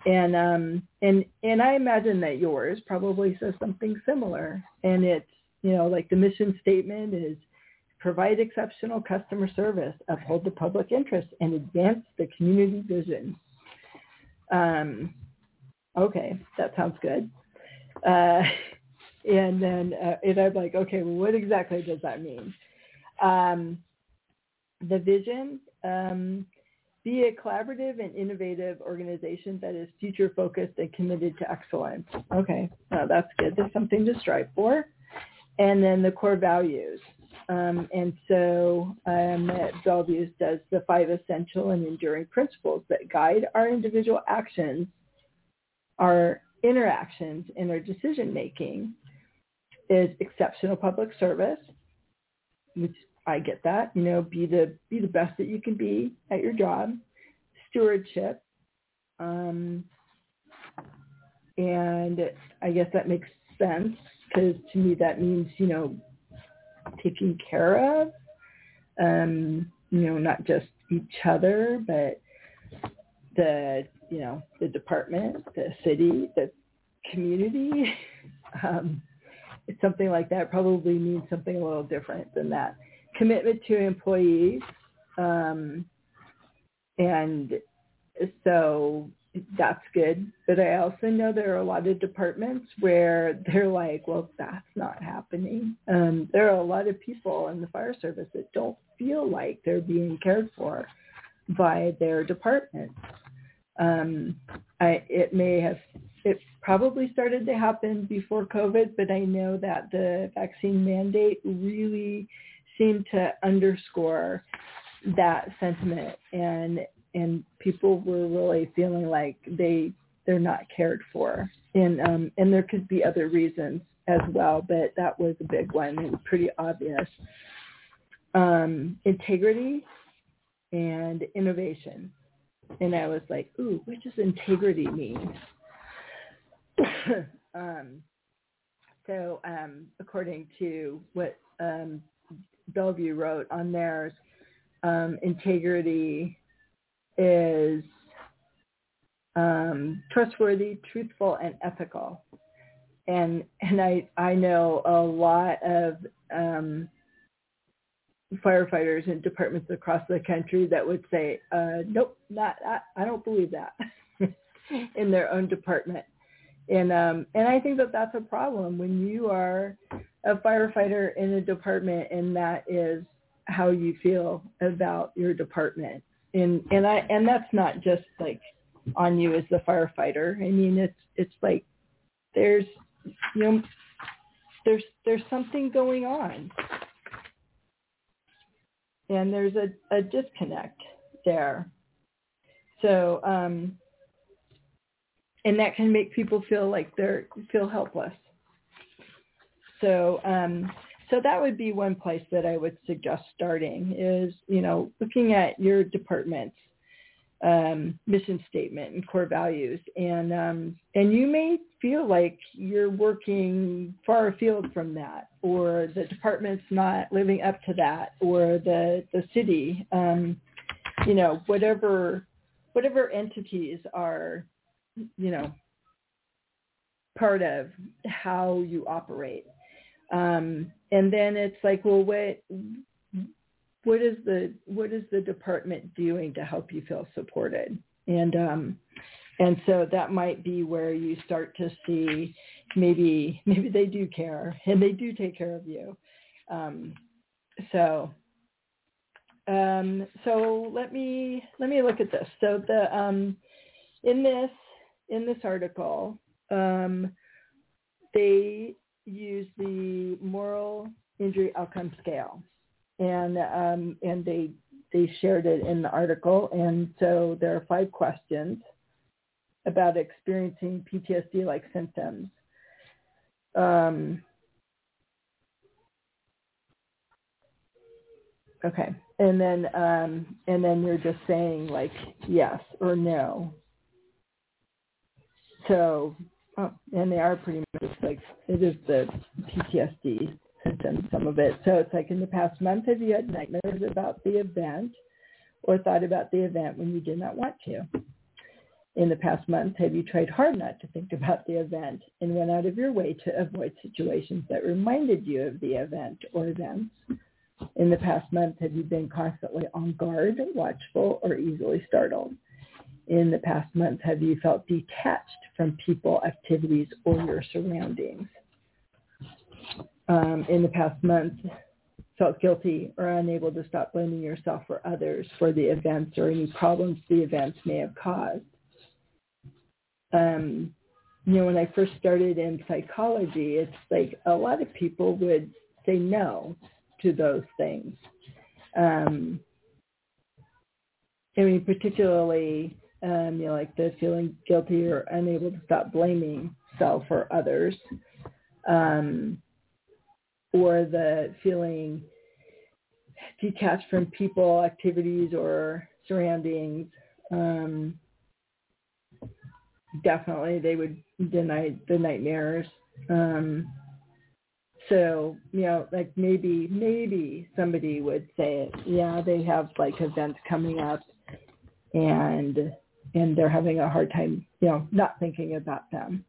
And um and and I imagine that yours probably says something similar. And it's, you know, like the mission statement is provide exceptional customer service, uphold the public interest, and advance the community vision. Um, okay, that sounds good. Uh, *laughs* and then uh, and I'm like, okay, well, what exactly does that mean? Um, the vision um, be a collaborative and innovative organization that is future focused and committed to excellence. Okay, that's good. That's something to strive for. And then the core values. Um, and so um, Values does the five essential and enduring principles that guide our individual actions, our interactions, and our decision making is exceptional public service, which I get that. You know, be the be the best that you can be at your job. Stewardship, um, and I guess that makes sense because to me that means you know taking care of, um, you know, not just each other, but the you know the department, the city, the community. *laughs* Um, something like that probably means something a little different than that commitment to employees. Um, and so that's good. But I also know there are a lot of departments where *laughs* they're like, well, that's not happening. Um, there are a lot of people in the fire service that don't feel like they're being cared for by their department. Um, I, it may have, it probably started to happen before COVID, but I know that the vaccine mandate really seemed to underscore that sentiment. And and people were really feeling like they they're not cared for. And um and there could be other reasons as well but that was a big one. And pretty obvious. Um integrity and innovation. And i was like ooh what does integrity mean? *laughs* Um so um according to what um Bellevue wrote on theirs, um, integrity is um, trustworthy, truthful, and ethical. And and I I know a lot of um, firefighters in departments across the country that would say, uh, nope, not I, I don't believe that *laughs* in their own department. And um, and I think that that's a problem when you are a firefighter in a department and that is how you feel about your department. And and I and that's not just like on you as the firefighter. I mean it's it's like there's you know there's there's something going on. And there's a, a disconnect there. So um and that can make people feel like they're feel helpless. So um, so that would be one place that I would suggest starting is you know looking at your department's um, mission statement and core values, and um, and you may feel like you're working far afield from that, or the department's not living up to that, or the the city, um, you know, whatever whatever entities are you know, part of how you operate. Um, and then it's like, well, what what is the what is the department doing to help you feel supported? And um, and so that might be where you start to see maybe maybe they do care and they do take care of you. Um, so um, so let me let me look at this. So the um, in this in this article, um, they use the moral injury outcome scale, and um, and they they shared it in the article. And so there are five questions about experiencing PTSD-like symptoms. Um, okay, and then um, and then you're just saying like yes or no so, oh, and they are pretty much like, it is the PTSD symptoms, some of it. So it's like in the past month, have you had nightmares about the event or thought about the event when you did not want to? In the past month, have you tried hard not to think about the event and went out of your way to avoid situations that reminded you of the event or events? In the past month, have you been constantly on guard, watchful, or easily startled? In the past month have you felt detached from people, activities, or your surroundings? Um, in the past month, felt guilty or unable to stop blaming yourself or others for the events or any problems the events may have caused. Um, you know, when I first started in psychology, it's like a lot of people would say no to those things. Um, I mean, particularly, um, you know, like the feeling guilty or unable to stop blaming self or others, um, or the feeling detached from people, activities, or surroundings. Um, definitely, they would deny the nightmares. Um, so you know like maybe maybe somebody would say yeah they have like events coming up and and they're having a hard time you know not thinking about them.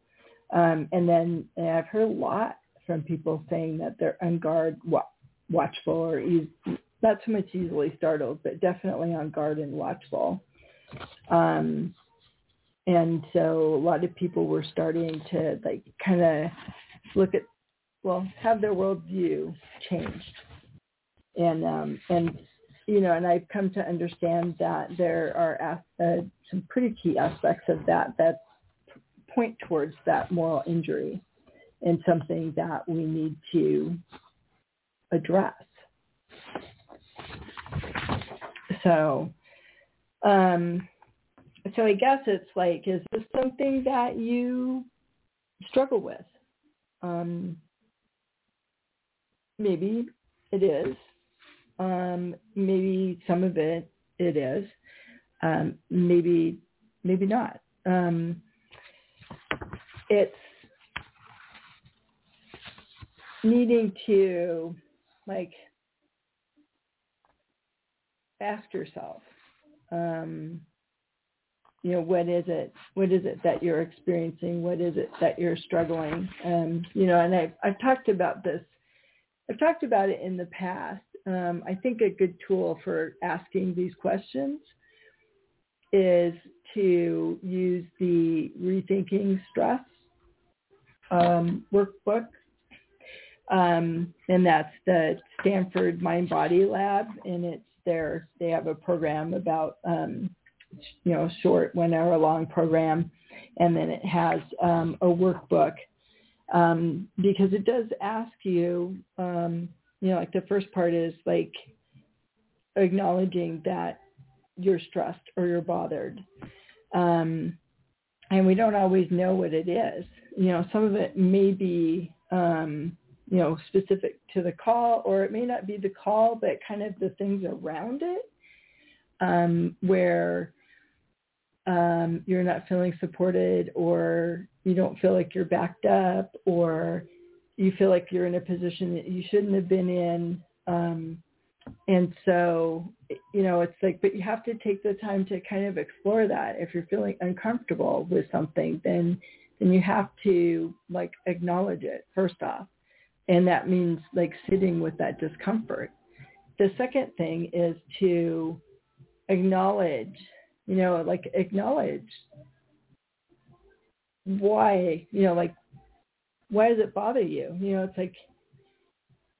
Um and then and i've heard a lot from people saying that they're on guard watchful or not so much easily startled but definitely on guard and watchful. Um and so a lot of people were starting to like kind of look at well have their worldview changed. And um and you know and i've come to understand that there are uh, some pretty key aspects of that that point towards that moral injury and something that we need to address so um so i guess it's like is this something that you struggle with um maybe it is. Um, maybe some of it it is. Um, maybe maybe not. Um, it's needing to like ask yourself um, you know what is it what is it that you're experiencing what is it that you're struggling um, you know and I've, I've talked about this I've talked about it in the past. Um, I think a good tool for asking these questions is to use the Rethinking Stress um, workbook. Um, and that's the Stanford Mind Body Lab. And it's there, they have a program about, um, you know, short one hour long program. And then it has um, a workbook um, because it does ask you, um, you know, like the first part is like acknowledging that you're stressed or you're bothered. Um, and we don't always know what it is. You know, some of it may be, um, you know, specific to the call, or it may not be the call, but kind of the things around it, um, where um, you're not feeling supported or you don't feel like you're backed up or you feel like you're in a position that you shouldn't have been in. Um, and so, you know, it's like, but you have to take the time to kind of explore that. If you're feeling uncomfortable with something, then, then you have to like acknowledge it first off. And that means like sitting with that discomfort. The second thing is to acknowledge you know, like acknowledge why, you know, like why does it bother you? You know, it's like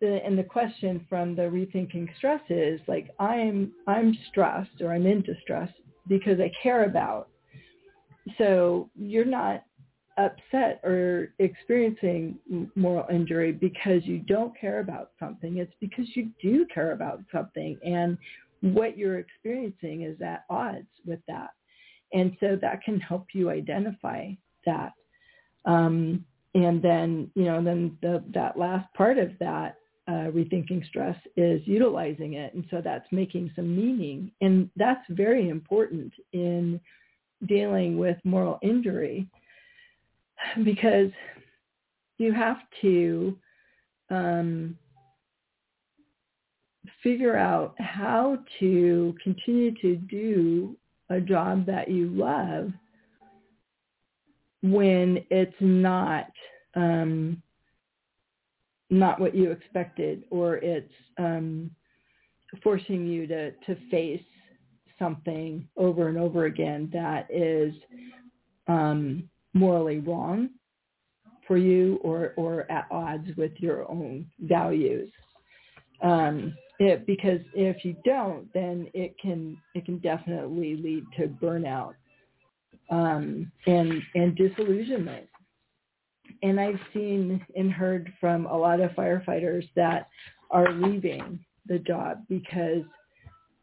the, and the question from the rethinking stress is like I'm I'm stressed or I'm in distress because I care about. So you're not upset or experiencing moral injury because you don't care about something. It's because you do care about something. And what you're experiencing is at odds with that. And so that can help you identify that. Um, and then, you know, then the, that last part of that uh, rethinking stress is utilizing it. And so that's making some meaning. And that's very important in dealing with moral injury because you have to um, figure out how to continue to do a job that you love when it's not um, not what you expected or it's um, forcing you to, to face something over and over again that is um, morally wrong for you or, or at odds with your own values. Um, it, because if you don't, then it can it can definitely lead to burnout um, and and disillusionment. And I've seen and heard from a lot of firefighters that are leaving the job because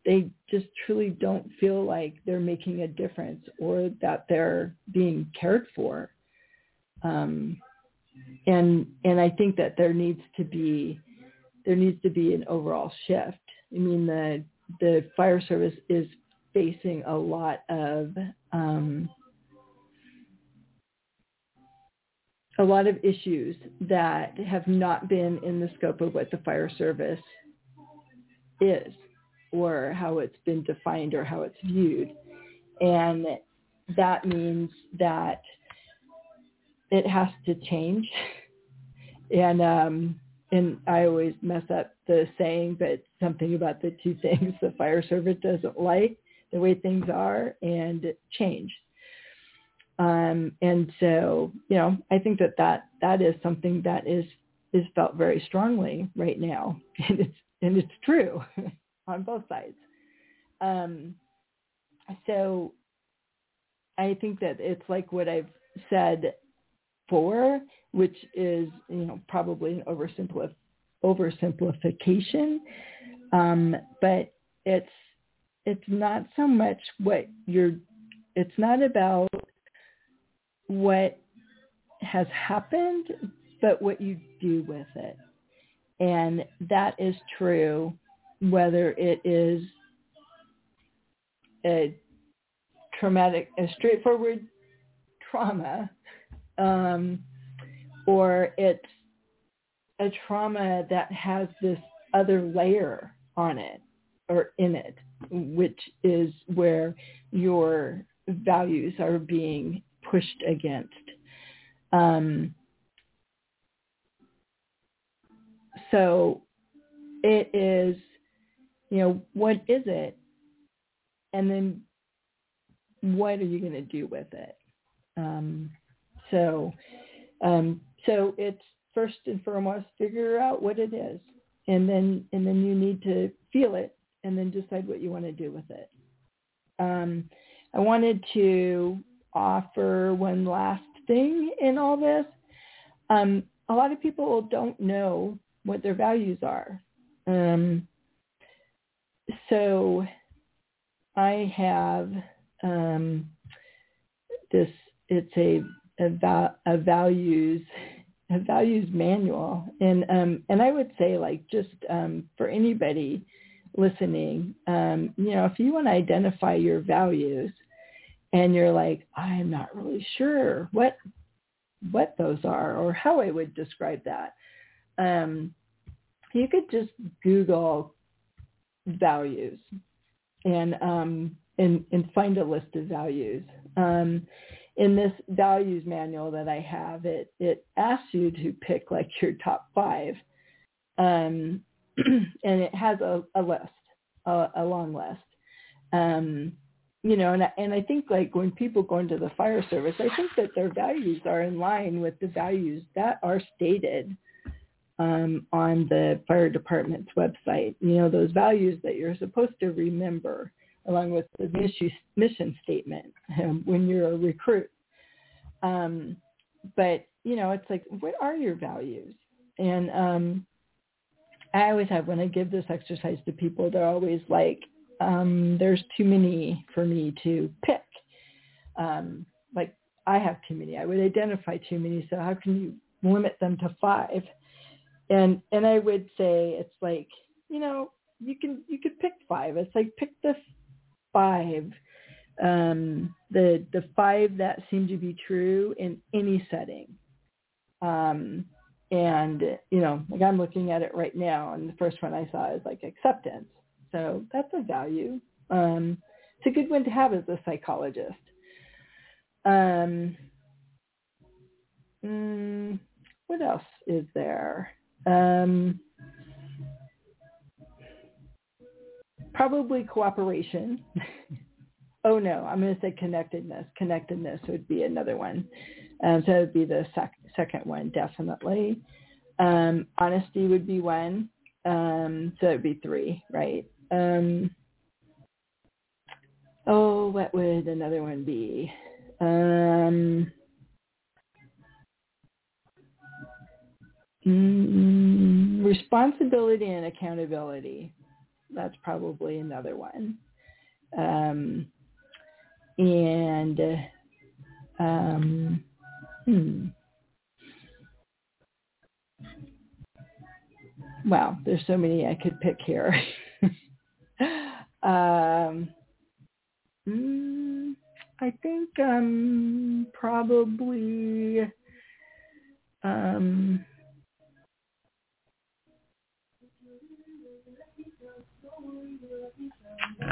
they just truly don't feel like they're making a difference or that they're being cared for. Um, and and I think that there needs to be there needs to be an overall shift. I mean the the fire service is facing a lot of um, a lot of issues that have not been in the scope of what the fire service is or how it's been defined or how it's viewed. And that means that it has to change. *laughs* and um and I always mess up the saying, but something about the two things the fire service doesn't like, the way things are, and change. Um, and so, you know, I think that, that that is something that is is felt very strongly right now, *laughs* and it's and it's true *laughs* on both sides. Um, so, I think that it's like what I've said for, which is you know probably an oversimplif- oversimplification, um, but it's it's not so much what you're. It's not about what has happened, but what you do with it. And that is true whether it is a traumatic, a straightforward trauma, um, or it's a trauma that has this other layer on it or in it, which is where your values are being pushed against. Um, so it is, you know, what is it? And then what are you going to do with it? Um, so, um, so it's first and foremost figure out what it is, and then and then you need to feel it, and then decide what you want to do with it. Um, I wanted to offer one last thing in all this. Um, a lot of people don't know what their values are. Um, so I have um, this. It's a a, a values a values manual, and um, and I would say like just um, for anybody listening, um, you know, if you want to identify your values, and you're like, I'm not really sure what what those are or how I would describe that. Um, you could just Google values and um, and and find a list of values. Um, in this values manual that I have, it it asks you to pick like your top five, um, *clears throat* and it has a, a list, a, a long list. Um, you know, and I, and I think like when people go into the fire service, I think that their values are in line with the values that are stated um, on the fire department's website. You know, those values that you're supposed to remember along with the mission, statement um, when you're a recruit. Um, but, you know, it's like, what are your values? And um, I always have, when I give this exercise to people, they're always like, um, there's too many for me to pick. Um, like I have too many. I would identify too many. So how can you limit them to five? And and I would say it's like you know you can you could pick five. It's like pick the five, um, the the five that seem to be true in any setting. Um, and you know, like I'm looking at it right now, and the first one I saw is like acceptance. So that's a value. Um, it's a good one to have as a psychologist. Um, mm, what else is there? Um, probably cooperation. *laughs* oh no, I'm going to say connectedness. Connectedness would be another one. Um, so it would be the sec- second one, definitely. Um, honesty would be one. Um, so it'd be three, right? Um, oh, what would another one be? Um, mm, responsibility and accountability. That's probably another one. Um, and um, hmm. Wow, there's so many I could pick here. *laughs* um, mm, I think um, probably um,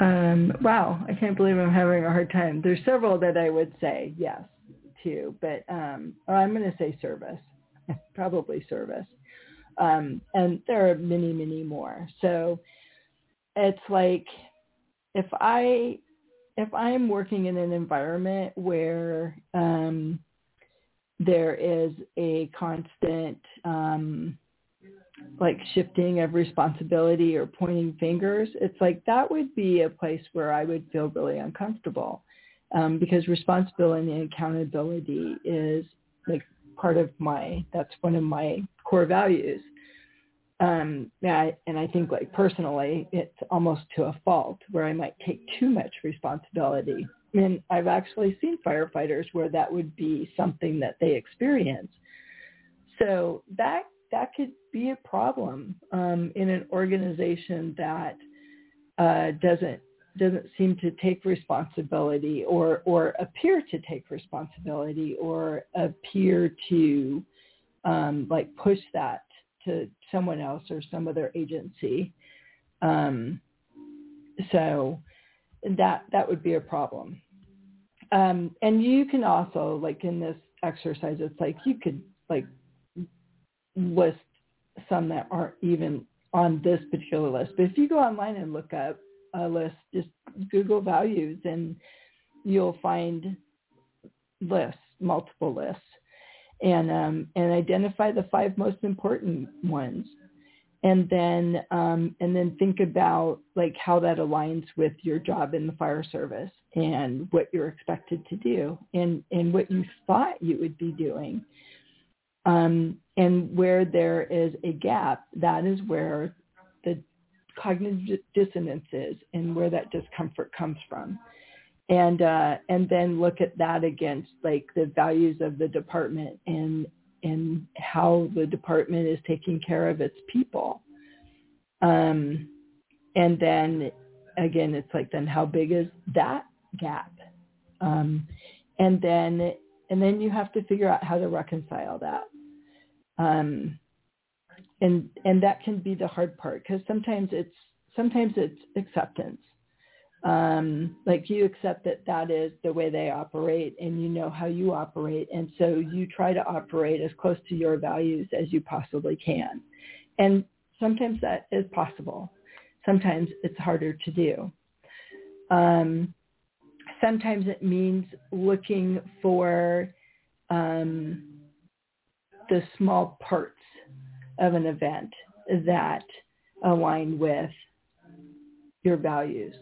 um, wow, I can't believe I'm having a hard time. There's several that I would say yes to, but um, I'm going to say service, probably service. Um, and there are many, many more. So it's like if I if I'm working in an environment where um, there is a constant um, like shifting of responsibility or pointing fingers, it's like that would be a place where I would feel really uncomfortable um, because responsibility and accountability is like part of my that's one of my core values. Um, yeah, and I think like personally, it's almost to a fault where I might take too much responsibility. And I've actually seen firefighters where that would be something that they experience. So that that could be a problem um, in an organization that uh, doesn't doesn't seem to take responsibility or or appear to take responsibility or appear to um, like push that to someone else or some other agency. Um, so that that would be a problem. Um, and you can also like in this exercise, it's like you could like list some that aren't even on this particular list. But if you go online and look up a list, just Google values and you'll find lists, multiple lists. And um, and identify the five most important ones, and then um, and then think about like how that aligns with your job in the fire service and what you're expected to do and and what you thought you would be doing. Um, and where there is a gap, that is where the cognitive dissonance is and where that discomfort comes from and uh, and then look at that against like the values of the department and and how the department is taking care of its people. Um, and then again, it's like then how big is that gap? Um, and then and then you have to figure out how to reconcile that. Um, and and that can be the hard part because sometimes it's sometimes it's acceptance. Um, like you accept that that is the way they operate and you know how you operate and so you try to operate as close to your values as you possibly can. And sometimes that is possible. Sometimes it's harder to do. Um, sometimes it means looking for um, the small parts of an event that align with your values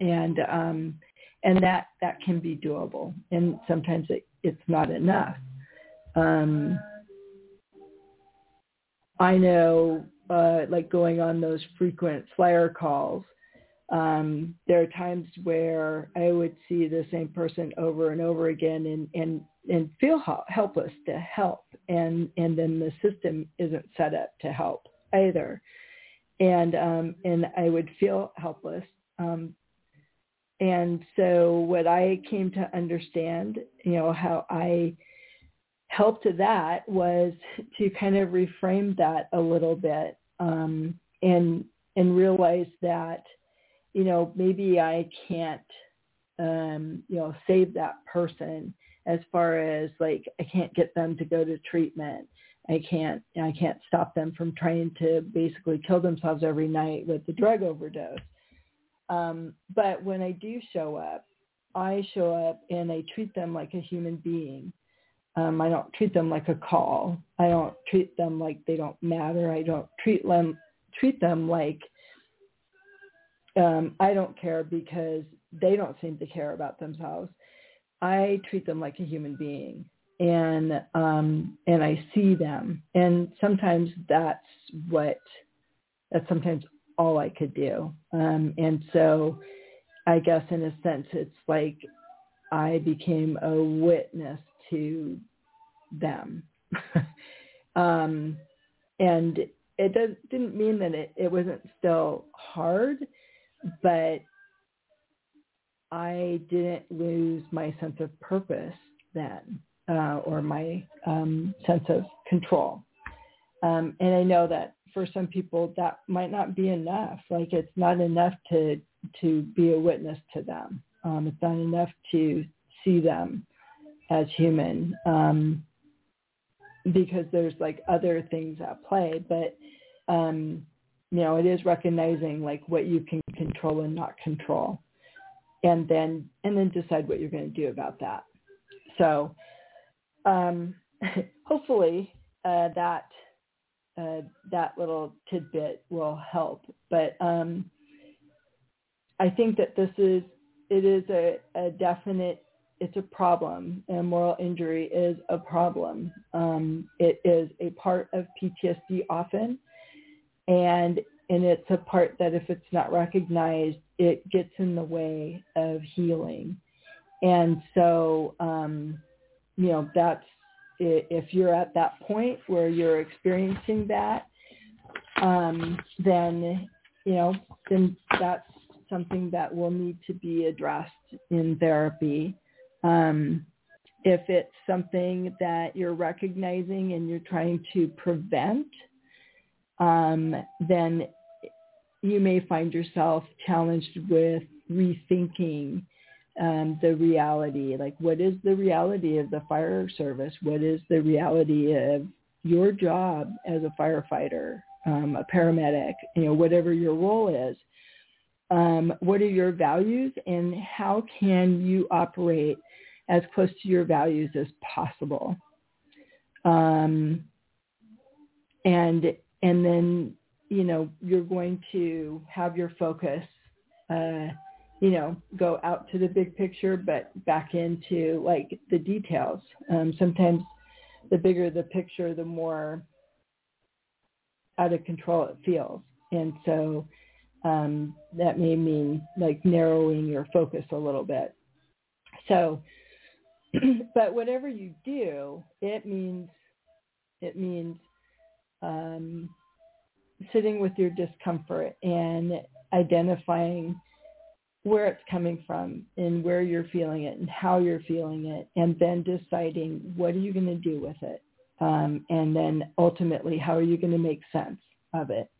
and um, and that that can be doable. And sometimes it, it's not enough. Um, I know, uh, like going on those frequent flyer calls, um, there are times where I would see the same person over and over again and, and, and feel helpless to help. And, and then the system isn't set up to help either. And, um, and I would feel helpless um, and so what I came to understand, you know, how I helped that was to kind of reframe that a little bit um, and and realize that, you know, maybe I can't, um, you know, save that person as far as like I can't get them to go to treatment. I can't I can't stop them from trying to basically kill themselves every night with the drug overdose. Um, but when I do show up, I show up and I treat them like a human being. Um, I don't treat them like a call. I don't treat them like they don't matter. I don't treat them treat them like um, I don't care because they don't seem to care about themselves. I treat them like a human being and um and I see them and sometimes that's what that's sometimes all I could do. Um and so I guess in a sense it's like I became a witness to them. *laughs* um and it does, didn't mean that it, it wasn't still hard, but I didn't lose my sense of purpose then, uh, or my um, sense of control. Um, and I know that for some people that might not be enough. Like it's not enough to to be a witness to them. Um, it's not enough to see them as human um, because there's like other things at play. But um, you know, it is recognizing like what you can control and not control and then and then decide what you're going to do about that. So um, *laughs* hopefully uh, that uh, that little tidbit will help. But um, I think that this is it is a, a definite it's a problem and moral injury is a problem. Um, it is a part of PTSD often and and it's a part that if it's not recognized, it gets in the way of healing. And so, um, you know, that's if you're at that point where you're experiencing that, um, then you know, then that's something that will need to be addressed in therapy. Um, if it's something that you're recognizing and you're trying to prevent, um, then you may find yourself challenged with rethinking um, the reality. Like, what is the reality of the fire service? What is the reality of your job as a firefighter, um, a paramedic, you know, whatever your role is? Um, what are your values and how can you operate as close to your values as possible? Um, and and then you know you're going to have your focus uh you know go out to the big picture but back into like the details. Um sometimes the bigger the picture the more out of control it feels. And so um that may mean like narrowing your focus a little bit. So *clears throat* but whatever you do it means it means um, sitting with your discomfort and identifying where it's coming from and where you're feeling it and how you're feeling it and then deciding what are you going to do with it um, and then ultimately how are you going to make sense of it.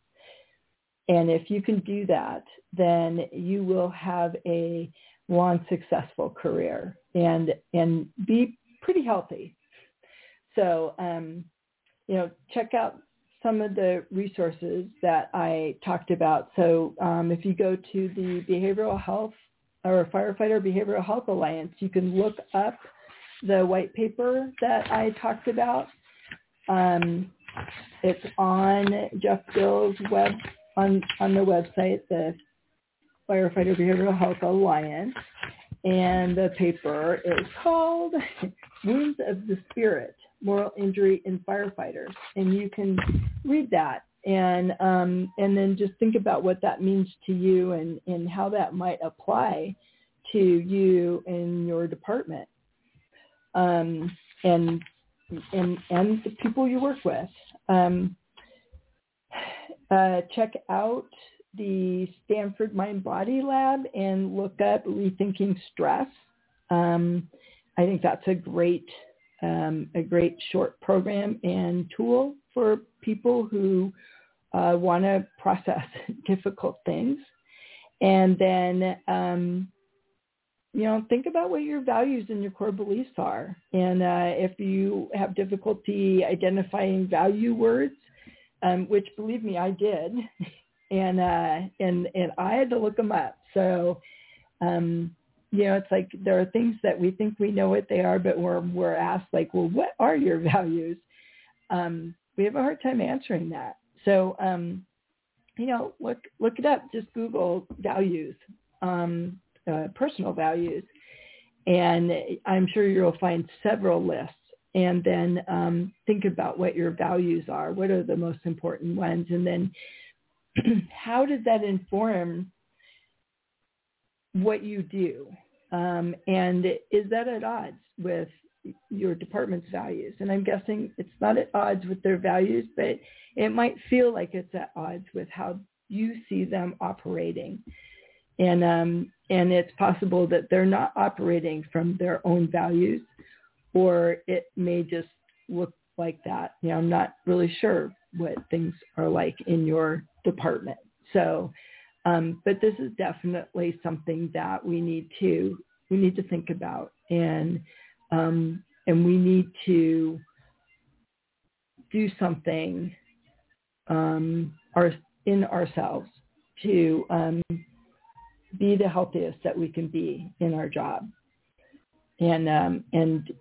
And if you can do that then you will have a long successful career and and be pretty healthy. So um, you know check out some of the resources that I talked about. So um, if you go to the Behavioral Health or Firefighter Behavioral Health Alliance, you can look up the white paper that I talked about. Um, it's on Jeff Dill's web on on the website, the Firefighter Behavioral Health Alliance, and the paper is called *laughs* Wounds of the Spirit moral injury in firefighters. And you can read that and um, and then just think about what that means to you and, and how that might apply to you and your department um, and and and the people you work with. Um, uh, check out the Stanford Mind Body Lab and look up rethinking stress. Um, I think that's a great um, a great short program and tool for people who uh, want to process *laughs* difficult things. And then, um, you know, think about what your values and your core beliefs are. And uh, if you have difficulty identifying value words, um, which believe me, I did, *laughs* and uh, and and I had to look them up. So um, you know, it's like there are things that we think we know what they are, but we're we're asked like, well, what are your *laughs* values? Um, we have a hard time answering that. So um, you know, look look it up. Just Google values, um, uh, personal values, and I'm sure you'll find several lists. And then um, think about what your values are. What are the most important ones? And then *clears throat* how does that inform what you do? Um, and is that at odds with your department's values? And I'm guessing it's not at odds with their values, but it might feel like it's at odds with how you see them operating. And um, and it's possible that they're not operating from their own values, or it may just look like that. You know, I'm not really sure what things are like in your department. So um, but this is definitely something that we need to we need to think about, and um, and we need to do something um, our, in ourselves to um, be the healthiest that we can be in our job, and um, and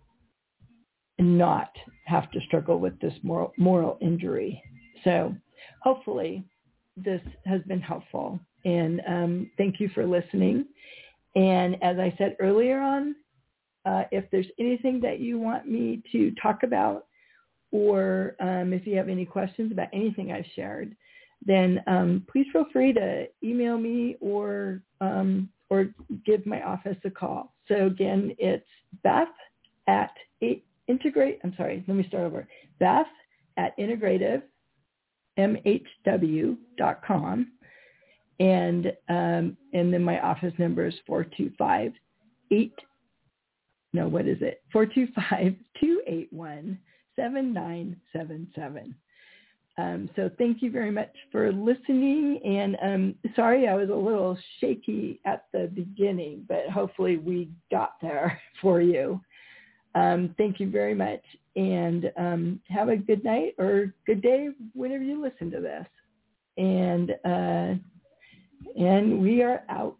not have to struggle with this moral moral injury. So hopefully this has been helpful and um, thank you for listening. And as I said earlier on, uh, if there's anything that you want me to talk about, or um, if you have any questions about anything I've shared, then um, please feel free to email me or um, or give my office a call. So again, it's Beth at integrate. I'm sorry. Let me start over. Beth at integrative mhw.com and um, and then my office number is four two five eight. No, what is it? Four two five two eight one seven nine seven seven. Um, so thank you very much for listening. And um, sorry, I was a little shaky at the beginning, but hopefully we got there *laughs* for you. Um, thank you very much, and um, have a good night or good day whenever you listen to this. And uh, and we are out.